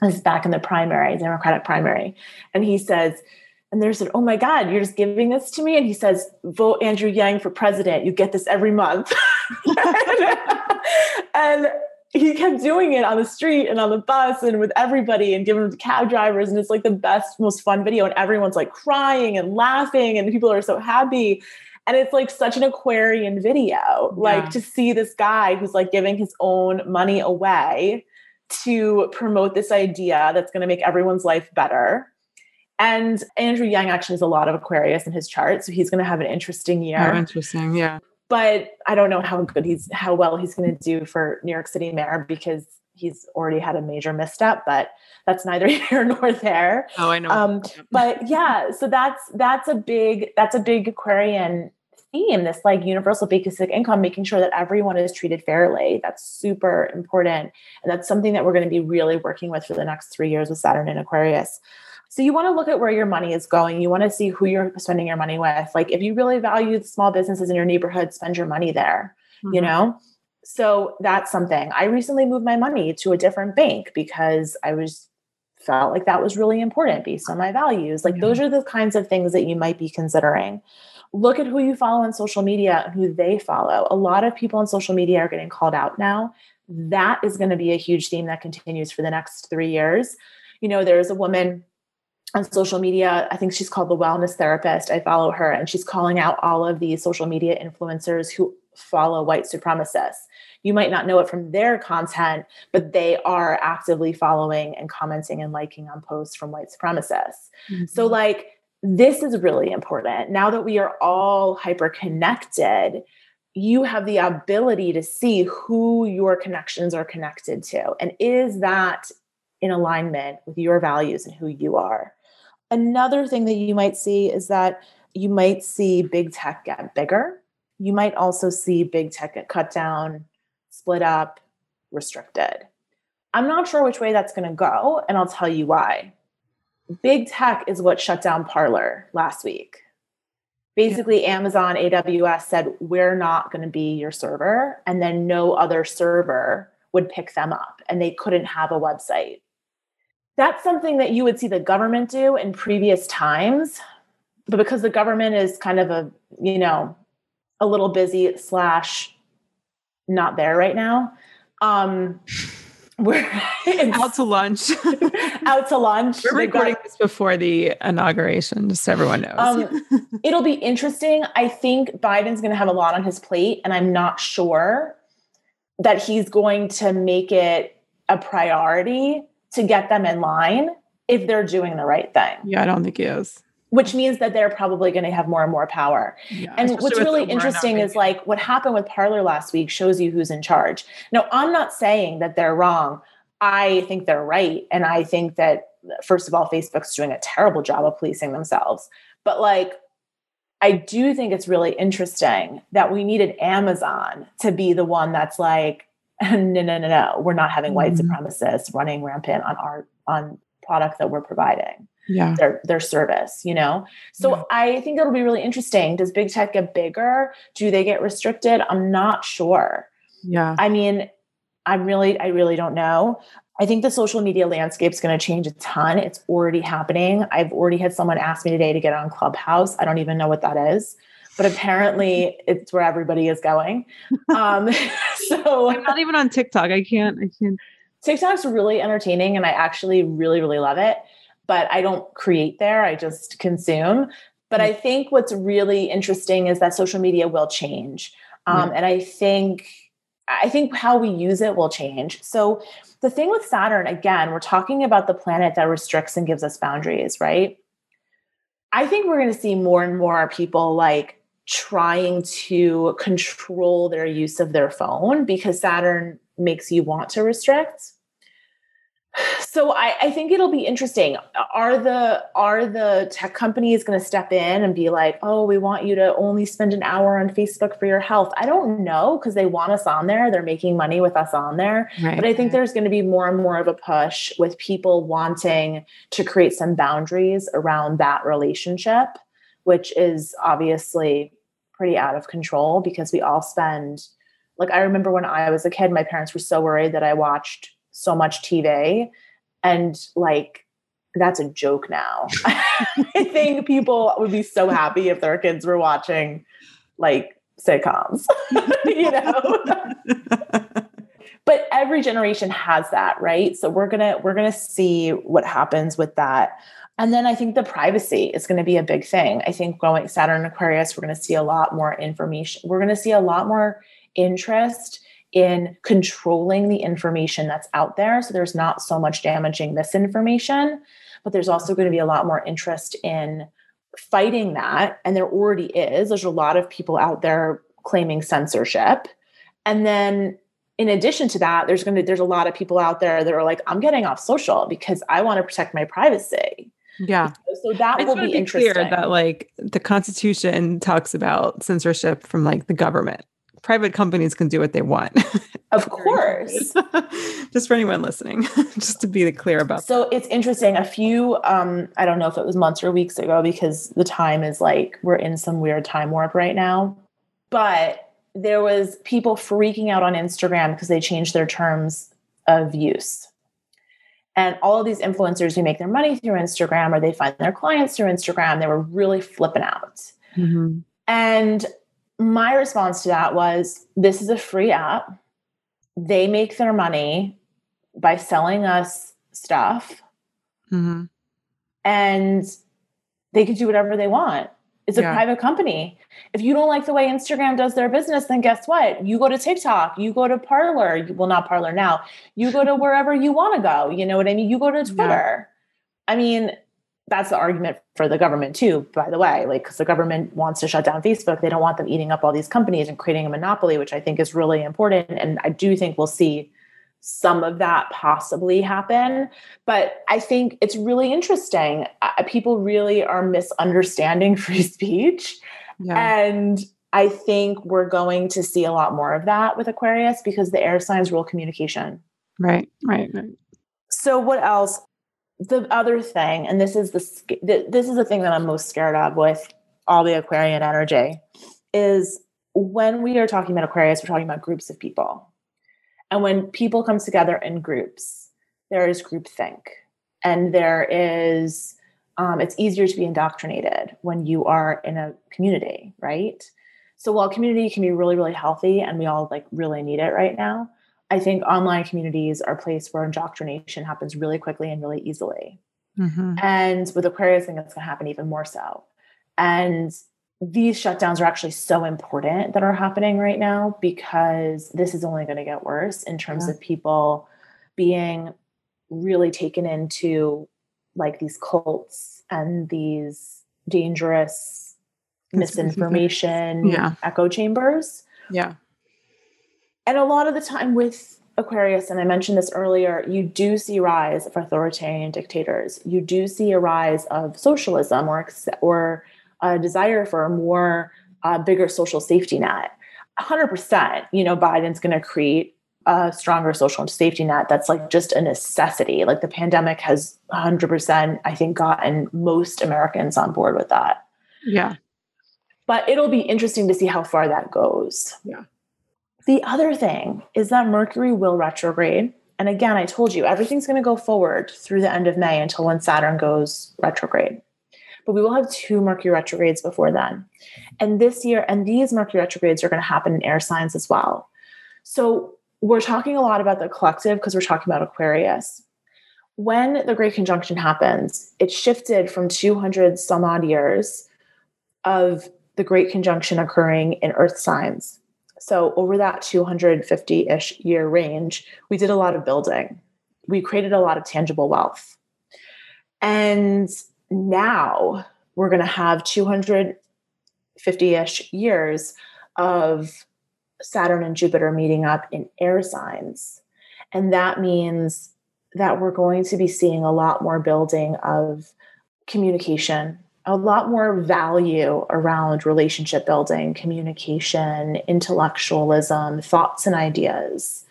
This is back in the primary, Democratic primary. And he says, and they said, Oh my God, you're just giving this to me? And he says, Vote Andrew Yang for president. You get this every month. and, he kept doing it on the street and on the bus and with everybody and giving them to cab drivers. And it's like the best, most fun video. And everyone's like crying and laughing and people are so happy. And it's like such an Aquarian video, yeah. like to see this guy who's like giving his own money away to promote this idea that's going to make everyone's life better. And Andrew Yang actually has a lot of Aquarius in his chart, so he's going to have an interesting year. Oh, interesting, yeah. But I don't know how good he's, how well he's going to do for New York City mayor because he's already had a major misstep. But that's neither here nor there. Oh, I know. Um, but yeah, so that's that's a big that's a big Aquarian theme. This like universal basic income, making sure that everyone is treated fairly. That's super important, and that's something that we're going to be really working with for the next three years with Saturn and Aquarius. So you want to look at where your money is going. You want to see who you're spending your money with. Like if you really value the small businesses in your neighborhood, spend your money there. Mm-hmm. You know. So that's something. I recently moved my money to a different bank because I was felt like that was really important based on my values. Like yeah. those are the kinds of things that you might be considering. Look at who you follow on social media and who they follow. A lot of people on social media are getting called out now. That is going to be a huge theme that continues for the next three years. You know, there's a woman on social media. I think she's called the wellness therapist. I follow her and she's calling out all of these social media influencers who follow white supremacists. You might not know it from their content, but they are actively following and commenting and liking on posts from white supremacists. Mm-hmm. So, like, this is really important. Now that we are all hyper connected, you have the ability to see who your connections are connected to. And is that in alignment with your values and who you are? Another thing that you might see is that you might see big tech get bigger. You might also see big tech get cut down, split up, restricted. I'm not sure which way that's going to go, and I'll tell you why. Big tech is what shut down Parler last week. Basically, yeah. Amazon, AWS said, We're not going to be your server. And then no other server would pick them up, and they couldn't have a website that's something that you would see the government do in previous times but because the government is kind of a you know a little busy slash not there right now um we're out to lunch. Out to lunch. We're recording got, this before the inauguration just so everyone knows. Um, it'll be interesting. I think biden's going to have a lot on his plate and i'm not sure that he's going to make it a priority to get them in line if they're doing the right thing. Yeah, I don't think he is. Which means that they're probably going to have more and more power. Yeah, and what's really interesting is like what happened with Parler last week shows you who's in charge. Now, I'm not saying that they're wrong. I think they're right. And I think that, first of all, Facebook's doing a terrible job of policing themselves. But like, I do think it's really interesting that we needed Amazon to be the one that's like, no, no, no, no. We're not having white mm-hmm. supremacists running rampant on our on product that we're providing. Yeah. Their their service, you know? So yeah. I think it'll be really interesting. Does big tech get bigger? Do they get restricted? I'm not sure. Yeah. I mean, I'm really, I really don't know. I think the social media landscape is going to change a ton. It's already happening. I've already had someone ask me today to get on Clubhouse. I don't even know what that is but apparently it's where everybody is going. Um, so I'm not even on TikTok. I can't. I can't. TikTok's really entertaining, and I actually really, really love it. But I don't create there. I just consume. But I think what's really interesting is that social media will change, um, yeah. and I think I think how we use it will change. So the thing with Saturn, again, we're talking about the planet that restricts and gives us boundaries, right? I think we're going to see more and more people like trying to control their use of their phone because Saturn makes you want to restrict. So I, I think it'll be interesting. Are the are the tech companies going to step in and be like, "Oh, we want you to only spend an hour on Facebook for your health"? I don't know because they want us on there. They're making money with us on there. Right. But I think there's going to be more and more of a push with people wanting to create some boundaries around that relationship, which is obviously pretty out of control because we all spend like I remember when I was a kid, my parents were so worried that I watched so much TV. And like that's a joke now. I think people would be so happy if their kids were watching like sitcoms, you know. but every generation has that, right? So we're going to we're going to see what happens with that. And then I think the privacy is going to be a big thing. I think going Saturn Aquarius, we're going to see a lot more information. We're going to see a lot more interest in controlling the information that's out there. So there's not so much damaging misinformation, but there's also going to be a lot more interest in fighting that. And there already is. There's a lot of people out there claiming censorship. And then in addition to that, there's going to there's a lot of people out there that are like, I'm getting off social because I want to protect my privacy. Yeah. So that will be, be interesting. Clear that like the Constitution talks about censorship from like the government private companies can do what they want. Of course. just for anyone listening, just to be clear about So that. it's interesting. A few um I don't know if it was months or weeks ago because the time is like we're in some weird time warp right now. But there was people freaking out on Instagram because they changed their terms of use. And all of these influencers who make their money through Instagram or they find their clients through Instagram, they were really flipping out. Mm-hmm. And my response to that was this is a free app. They make their money by selling us stuff. Mm-hmm. And they can do whatever they want. It's a yeah. private company. If you don't like the way Instagram does their business, then guess what? You go to TikTok, you go to Parler, well, not Parler now, you go to wherever you want to go. You know what I mean? You go to Twitter. Yeah. I mean, that's the argument for the government too by the way like because the government wants to shut down facebook they don't want them eating up all these companies and creating a monopoly which i think is really important and i do think we'll see some of that possibly happen. But i think it's really interesting uh, people really are misunderstanding free speech. Yeah. and i think we're going to see a lot more of that with aquarius because the air signs rule communication. Right right right. So what else? The other thing, and this is the this is the thing that I'm most scared of with all the Aquarian energy, is when we are talking about Aquarius, we're talking about groups of people, and when people come together in groups, there is groupthink, and there is um, it's easier to be indoctrinated when you are in a community, right? So while community can be really, really healthy, and we all like really need it right now, I think online communities are a place where indoctrination happens really quickly and really easily. Mm-hmm. And with Aquarius, I think it's going to happen even more so. And these shutdowns are actually so important that are happening right now because this is only going to get worse in terms yeah. of people being really taken into like these cults and these dangerous misinformation yeah. echo chambers. Yeah. And a lot of the time with Aquarius, and I mentioned this earlier, you do see rise of authoritarian dictators. You do see a rise of socialism or or a desire for a more uh, bigger social safety net. 100%, you know, Biden's going to create a stronger social safety net that's like just a necessity. Like the pandemic has 100%, I think, gotten most Americans on board with that. Yeah. But it'll be interesting to see how far that goes. Yeah. The other thing is that Mercury will retrograde. And again, I told you everything's going to go forward through the end of May until when Saturn goes retrograde. But we will have two Mercury retrogrades before then. And this year, and these Mercury retrogrades are going to happen in air signs as well. So we're talking a lot about the collective because we're talking about Aquarius. When the Great Conjunction happens, it shifted from 200 some odd years of the Great Conjunction occurring in Earth signs so, over that 250 ish year range, we did a lot of building. We created a lot of tangible wealth. And now we're going to have 250 ish years of Saturn and Jupiter meeting up in air signs. And that means that we're going to be seeing a lot more building of communication a lot more value around relationship building, communication, intellectualism, thoughts and ideas.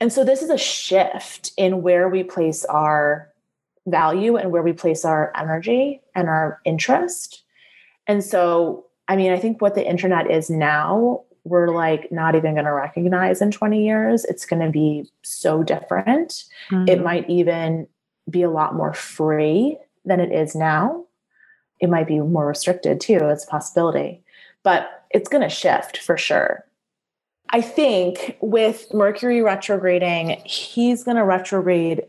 And so this is a shift in where we place our value and where we place our energy and our interest. And so, I mean, I think what the internet is now, we're like not even going to recognize in 20 years. It's going to be so different. Mm-hmm. It might even be a lot more free than it is now it might be more restricted too. It's a possibility, but it's going to shift for sure. I think with Mercury retrograding, he's going to retrograde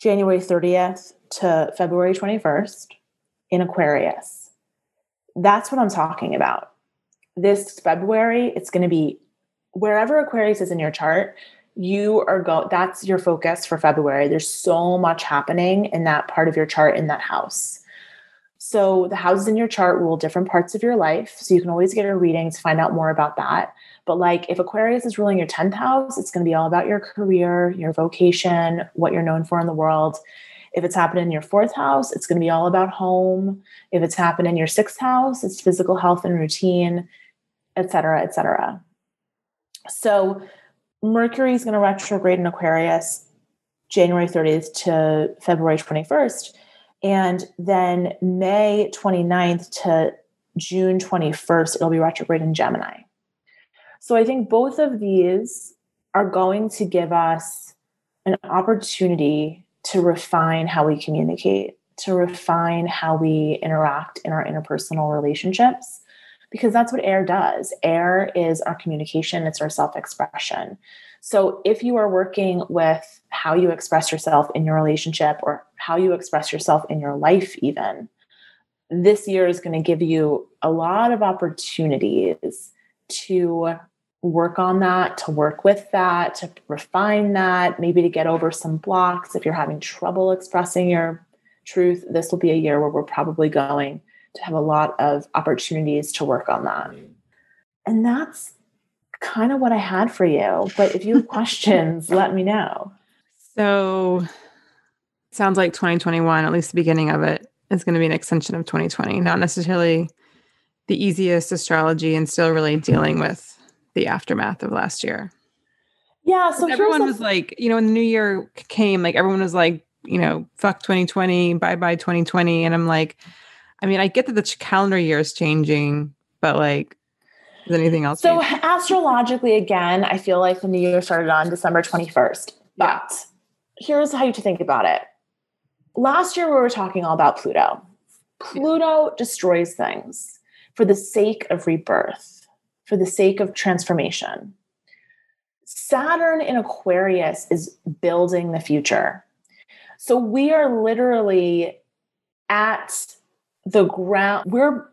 January 30th to February 21st in Aquarius. That's what I'm talking about. This February, it's going to be wherever Aquarius is in your chart, you are go that's your focus for February. There's so much happening in that part of your chart in that house. So the houses in your chart rule different parts of your life. So you can always get a reading to find out more about that. But like if Aquarius is ruling your 10th house, it's going to be all about your career, your vocation, what you're known for in the world. If it's happening in your fourth house, it's going to be all about home. If it's happening in your sixth house, it's physical health and routine, et cetera, et cetera. So Mercury is going to retrograde in Aquarius January 30th to February 21st. And then May 29th to June 21st, it'll be retrograde in Gemini. So I think both of these are going to give us an opportunity to refine how we communicate, to refine how we interact in our interpersonal relationships because that's what air does. Air is our communication, it's our self expression. So if you are working with how you express yourself in your relationship or how you express yourself in your life, even, this year is going to give you a lot of opportunities to work on that, to work with that, to refine that, maybe to get over some blocks. If you're having trouble expressing your truth, this will be a year where we're probably going to have a lot of opportunities to work on that. Mm-hmm. And that's kind of what I had for you. But if you have questions, let me know. So sounds like 2021, at least the beginning of it, is going to be an extension of 2020. Not necessarily the easiest astrology and still really dealing with the aftermath of last year. Yeah. So everyone was like, you know, when the new year came, like everyone was like, you know, fuck 2020, bye bye 2020. And I'm like, I mean, I get that the calendar year is changing, but like, is anything else? So astrologically, again, I feel like the new year started on December 21st. But yeah. here's how you to think about it. Last year, we were talking all about Pluto. Pluto yeah. destroys things for the sake of rebirth, for the sake of transformation. Saturn in Aquarius is building the future. So we are literally at the ground, we're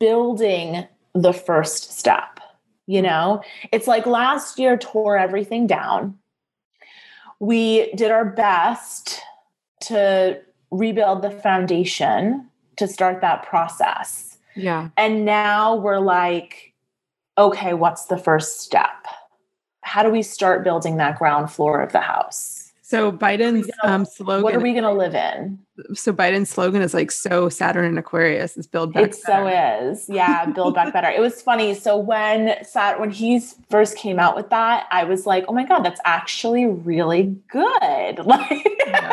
building the first step. You know, it's like last year tore everything down. We did our best to rebuild the foundation to start that process. Yeah. And now we're like, okay, what's the first step? How do we start building that ground floor of the house? So Biden's um, slogan. What are we going to live in? So Biden's slogan is like so Saturn and Aquarius is build back. Better. It better. so is, yeah, build back better. It was funny. So when Sat when he first came out with that, I was like, oh my god, that's actually really good. Like yeah.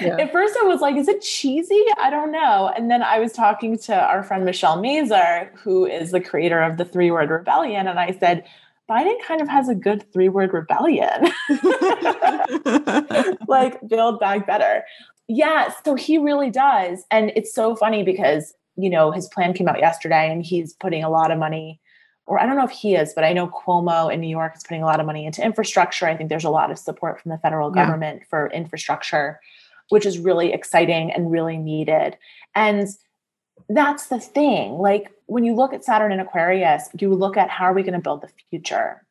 Yeah. at first, I was like, is it cheesy? I don't know. And then I was talking to our friend Michelle Mazur, who is the creator of the Three Word Rebellion, and I said Biden kind of has a good three word rebellion. like, build back better. Yeah, so he really does. And it's so funny because, you know, his plan came out yesterday and he's putting a lot of money, or I don't know if he is, but I know Cuomo in New York is putting a lot of money into infrastructure. I think there's a lot of support from the federal government yeah. for infrastructure, which is really exciting and really needed. And that's the thing. Like when you look at Saturn and Aquarius, you look at how are we going to build the future?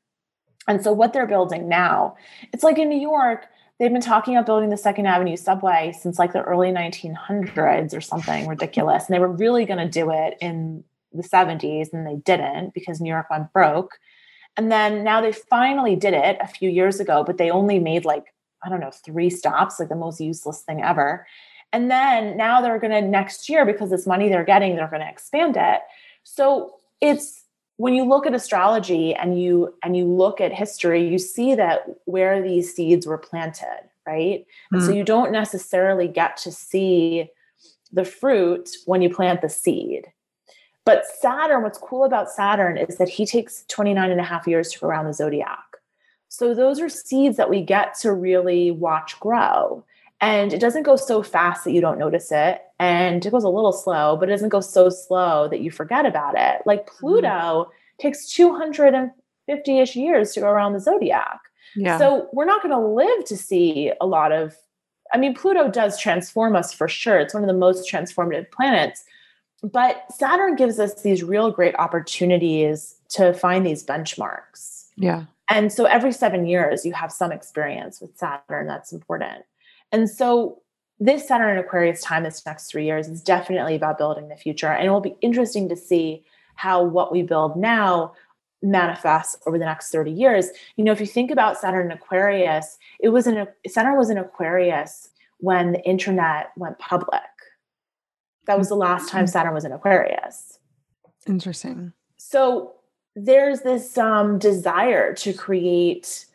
And so what they're building now, it's like in New York, they've been talking about building the Second Avenue subway since like the early 1900s or something ridiculous. And they were really going to do it in the 70s and they didn't because New York went broke. And then now they finally did it a few years ago, but they only made like, I don't know, three stops, like the most useless thing ever. And then now they're going to next year because this money they're getting, they're going to expand it. So it's when you look at astrology and you and you look at history, you see that where these seeds were planted, right? And so mm. you don't necessarily get to see the fruit when you plant the seed. But Saturn, what's cool about Saturn is that he takes 29 and a half years to go around the zodiac. So those are seeds that we get to really watch grow. And it doesn't go so fast that you don't notice it. And it goes a little slow, but it doesn't go so slow that you forget about it. Like. Pluto mm-hmm. takes 250 ish years to go around the zodiac. Yeah. So we're not going to live to see a lot of, I mean, Pluto does transform us for sure. It's one of the most transformative planets. But Saturn gives us these real great opportunities to find these benchmarks. Yeah. And so every seven years, you have some experience with Saturn that's important. And so this Saturn and Aquarius time, this next three years, is definitely about building the future. And it will be interesting to see how what we build now manifests over the next 30 years. You know, if you think about Saturn and Aquarius, it was in a Saturn was in Aquarius when the internet went public. That was the last time mm-hmm. Saturn was in Aquarius. Interesting. So there's this um, desire to create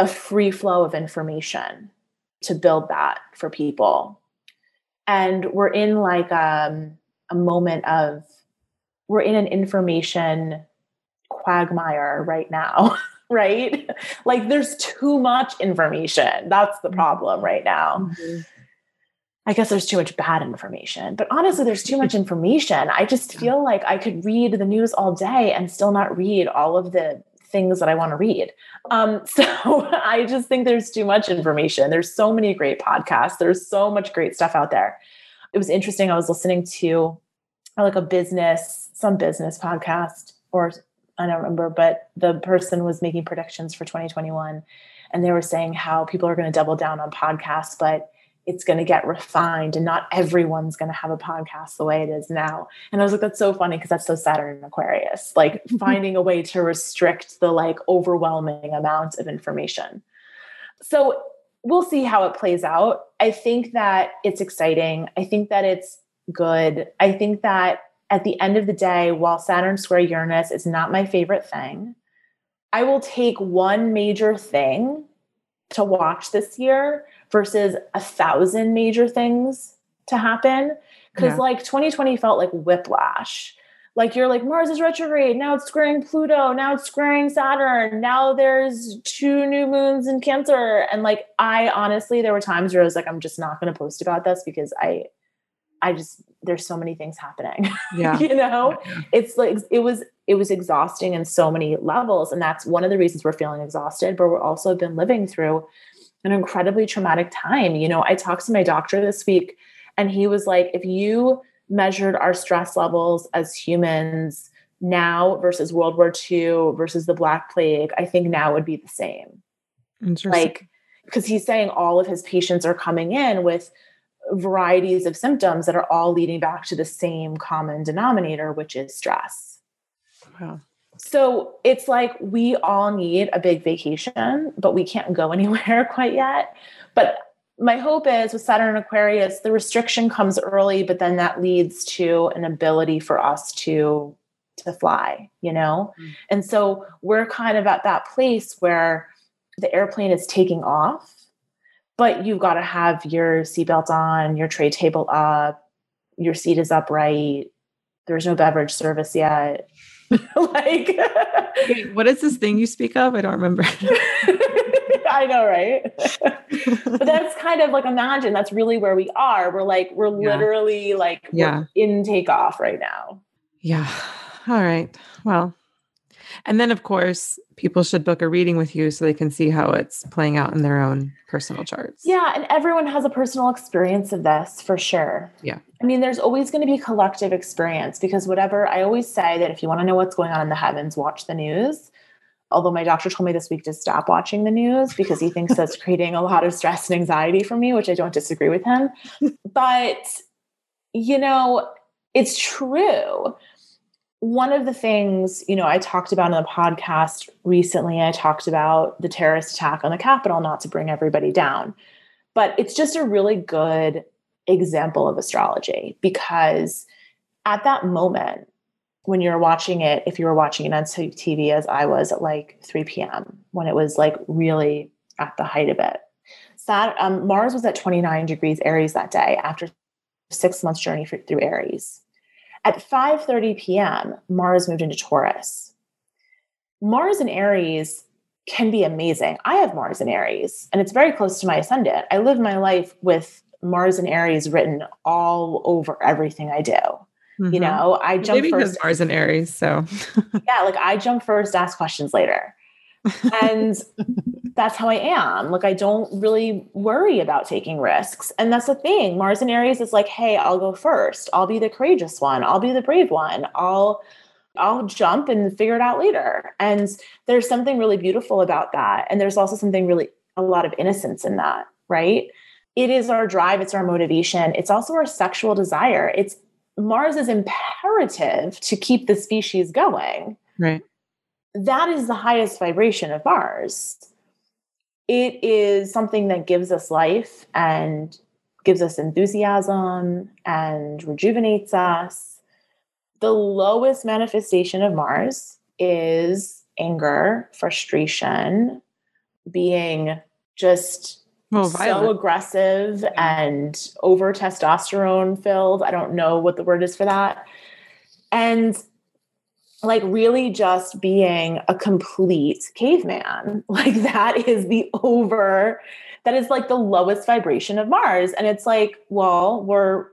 a free flow of information to build that for people. And we're in like um, a moment of, we're in an information quagmire right now, right? like there's too much information. That's the problem right now. Mm-hmm. I guess there's too much bad information, but honestly, there's too much information. I just feel like I could read the news all day and still not read all of the things that I want to read. Um, so I just think there's too much information. There's so many great podcasts. There's so much great stuff out there. It was interesting. I was listening to like a business, some business podcast, or I don't remember, but the person was making predictions for 2021. And they were saying how people are going to double down on podcasts, but it's going to get refined and not everyone's going to have a podcast the way it is now. And I was like, that's so funny because that's so Saturn and Aquarius, like finding a way to restrict the like overwhelming amount of information. So we'll see how it plays out. I think that it's exciting. I think that it's good. I think that at the end of the day, while Saturn square Uranus is not my favorite thing, I will take one major thing to watch this year versus a thousand major things to happen. Because yeah. like 2020 felt like whiplash. Like you're like, Mars is retrograde. Now it's squaring Pluto. Now it's squaring Saturn. Now there's two new moons in Cancer. And like, I honestly, there were times where I was like, I'm just not going to post about this because I, I just, there's so many things happening. Yeah. you know, yeah. it's like, it was, it was exhausting in so many levels. And that's one of the reasons we're feeling exhausted, but we're also been living through an incredibly traumatic time. You know, I talked to my doctor this week and he was like, if you measured our stress levels as humans now versus World War II versus the Black Plague, I think now would be the same. Like, because he's saying all of his patients are coming in with varieties of symptoms that are all leading back to the same common denominator, which is stress. Wow. So it's like we all need a big vacation, but we can't go anywhere quite yet. But my hope is with Saturn and Aquarius, the restriction comes early, but then that leads to an ability for us to to fly, you know? Mm. And so we're kind of at that place where the airplane is taking off, but you've got to have your seatbelt on, your tray table up, your seat is upright. There's no beverage service yet like Wait, what is this thing you speak of? I don't remember. I know, right? but that's kind of like imagine that's really where we are. We're like, we're yeah. literally like yeah. in takeoff right now. Yeah. All right. Well, and then, of course, people should book a reading with you so they can see how it's playing out in their own personal charts. Yeah. And everyone has a personal experience of this for sure. Yeah. I mean, there's always going to be collective experience because whatever I always say that if you want to know what's going on in the heavens, watch the news. Although my doctor told me this week to stop watching the news because he thinks that's creating a lot of stress and anxiety for me, which I don't disagree with him. But, you know, it's true one of the things, you know, I talked about in the podcast recently, I talked about the terrorist attack on the Capitol, not to bring everybody down, but it's just a really good example of astrology because at that moment, when you're watching it, if you were watching it on TV as I was at like 3 p.m., when it was like really at the height of it, um, Mars was at 29 degrees Aries that day after six months journey through Aries. At 5:30 p.m., Mars moved into Taurus. Mars and Aries can be amazing. I have Mars and Aries, and it's very close to my ascendant. I live my life with Mars and Aries written all over everything I do. Mm-hmm. You know, I jump Maybe first. Mars and Aries, so yeah, like I jump first, ask questions later. and that's how I am. Like I don't really worry about taking risks. And that's the thing. Mars and Aries is like, hey, I'll go first. I'll be the courageous one. I'll be the brave one. I'll I'll jump and figure it out later. And there's something really beautiful about that. And there's also something really a lot of innocence in that, right? It is our drive, it's our motivation. It's also our sexual desire. It's Mars is imperative to keep the species going. Right. That is the highest vibration of Mars. It is something that gives us life and gives us enthusiasm and rejuvenates us. The lowest manifestation of Mars is anger, frustration, being just well, so aggressive and over testosterone filled. I don't know what the word is for that. And like really just being a complete caveman. Like that is the over, that is like the lowest vibration of Mars. And it's like, well, we're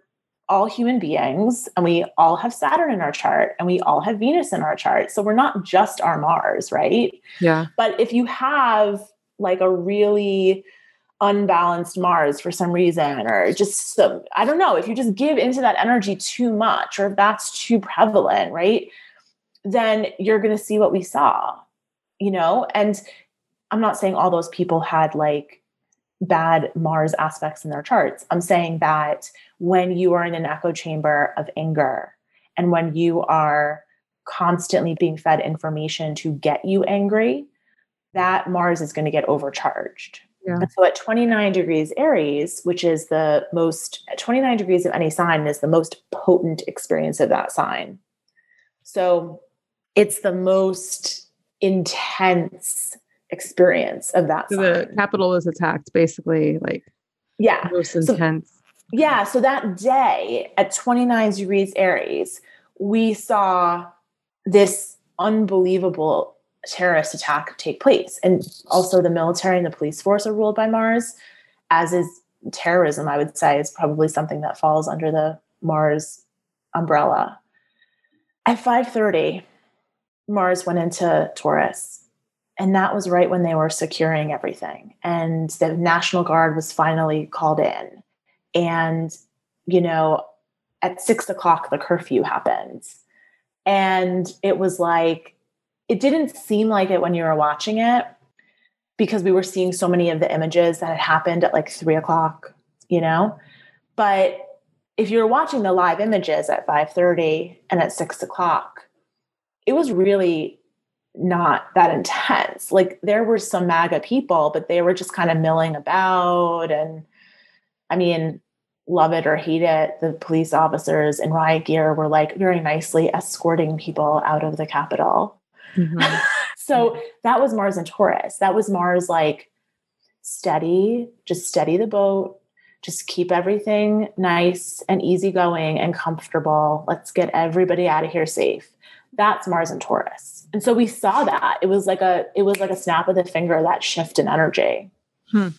all human beings and we all have Saturn in our chart and we all have Venus in our chart. So we're not just our Mars, right? Yeah. But if you have like a really unbalanced Mars for some reason, or just some, I don't know, if you just give into that energy too much, or if that's too prevalent, right? Then you're going to see what we saw, you know? And I'm not saying all those people had like bad Mars aspects in their charts. I'm saying that when you are in an echo chamber of anger and when you are constantly being fed information to get you angry, that Mars is going to get overcharged. Yeah. And so at 29 degrees Aries, which is the most, 29 degrees of any sign is the most potent experience of that sign. So it's the most intense experience of that so the Capitol was attacked basically like yeah most intense so, yeah so that day at 29 degrees aries we saw this unbelievable terrorist attack take place. And also, the military and the police force are ruled by Mars, as is terrorism, I would say, is probably something that falls under the Mars umbrella. At 5:30, Mars went into Taurus. And that was right when they were securing everything. And the National Guard was finally called in. And, you know, at six o'clock, the curfew happens. And it was like, it didn't seem like it when you were watching it because we were seeing so many of the images that had happened at like three o'clock, you know? But if you're watching the live images at 5.30 and at 6 o'clock it was really not that intense like there were some maga people but they were just kind of milling about and i mean love it or hate it the police officers in riot gear were like very nicely escorting people out of the capitol Mm-hmm. so that was Mars and Taurus. That was Mars like steady, just steady the boat, just keep everything nice and easygoing and comfortable. Let's get everybody out of here safe. That's Mars and Taurus. And so we saw that. It was like a it was like a snap of the finger that shift in energy. Hmm.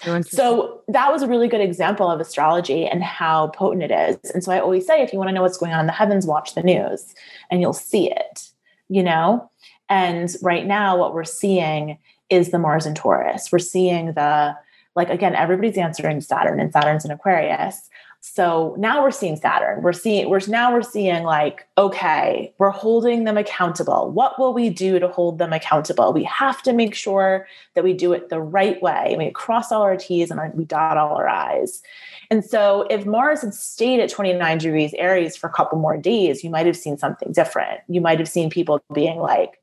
So, so, that was a really good example of astrology and how potent it is. And so I always say, if you want to know what's going on in the heavens, watch the news and you'll see it you know? And right now, what we're seeing is the Mars and Taurus. We're seeing the, like, again, everybody's answering Saturn, and Saturn's in Aquarius. So now we're seeing Saturn. We're seeing, we're now we're seeing like, okay, we're holding them accountable. What will we do to hold them accountable? We have to make sure that we do it the right way. We cross all our T's and we dot all our I's. And so if Mars had stayed at 29 degrees Aries for a couple more days, you might have seen something different. You might have seen people being like,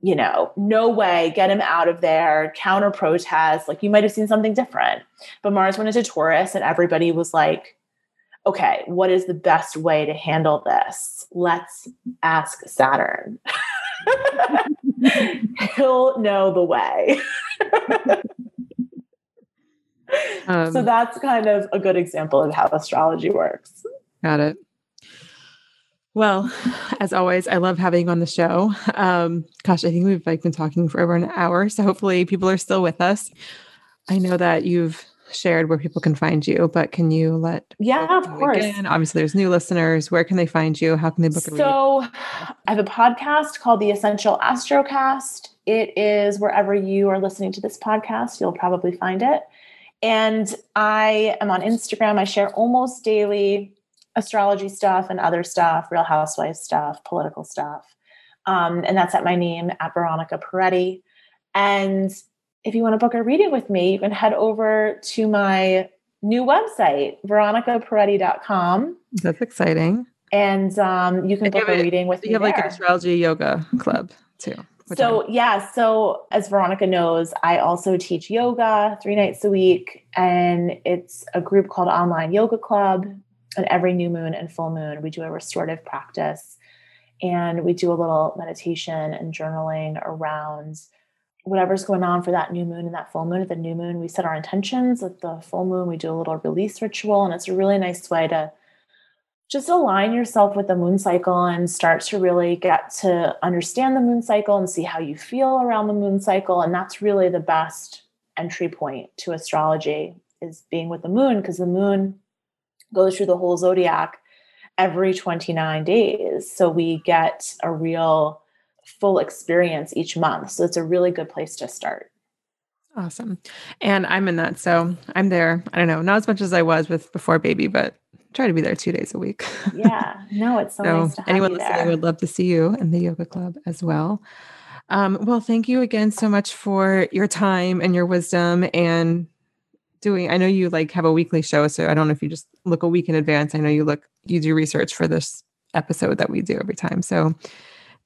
you know, no way, get him out of there, counter protest. Like you might have seen something different. But Mars went into Taurus and everybody was like, okay, what is the best way to handle this? Let's ask Saturn. He'll know the way. Um, so that's kind of a good example of how astrology works. Got it. Well, as always, I love having you on the show. Um, gosh, I think we've like been talking for over an hour, so hopefully people are still with us. I know that you've shared where people can find you, but can you let Yeah, of course. Again? Obviously, there's new listeners. Where can they find you? How can they book a? So I have a podcast called The Essential Astrocast. It is wherever you are listening to this podcast, you'll probably find it. And I am on Instagram. I share almost daily astrology stuff and other stuff, Real Housewives stuff, political stuff. Um, and that's at my name at Veronica Perretti. And if you want to book a reading with me, you can head over to my new website, veronicaperretti.com. That's exciting. And um, you can book a reading with You me. have like an astrology yoga club too. So, yeah. So, as Veronica knows, I also teach yoga three nights a week, and it's a group called Online Yoga Club. And every new moon and full moon, we do a restorative practice and we do a little meditation and journaling around whatever's going on for that new moon and that full moon. At the new moon, we set our intentions. At the full moon, we do a little release ritual, and it's a really nice way to just align yourself with the moon cycle and start to really get to understand the moon cycle and see how you feel around the moon cycle and that's really the best entry point to astrology is being with the moon because the moon goes through the whole zodiac every 29 days so we get a real full experience each month so it's a really good place to start Awesome. And I'm in that. So I'm there. I don't know, not as much as I was with before baby, but try to be there two days a week. yeah no it's so, so nice to have anyone listening there. would love to see you in the yoga club as well. Um, well, thank you again so much for your time and your wisdom and doing. I know you like have a weekly show, so I don't know if you just look a week in advance. I know you look you do research for this episode that we do every time. So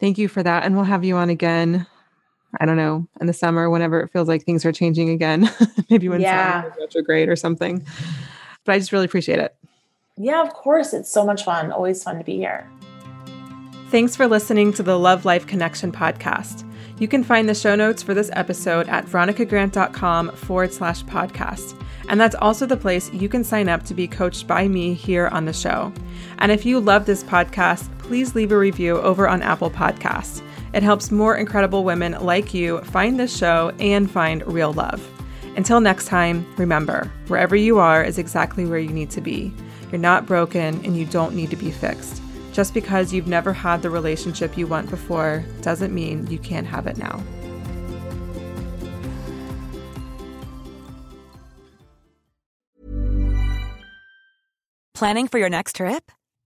thank you for that, and we'll have you on again. I don't know in the summer whenever it feels like things are changing again, maybe when Yeah. Retrograde or something. But I just really appreciate it. yeah of course it's so much fun always fun to be here Thanks for listening to the Love Life Connection podcast. You can find the show notes for this episode at veronicagrant.com forward slash podcast. And that's also the place you can sign up to be coached by me here on the show. And if you love this podcast, please leave a review over on Apple Podcasts. It helps more incredible women like you find this show and find real love. Until next time, remember wherever you are is exactly where you need to be. You're not broken and you don't need to be fixed. Just because you've never had the relationship you want before doesn't mean you can't have it now. Planning for your next trip?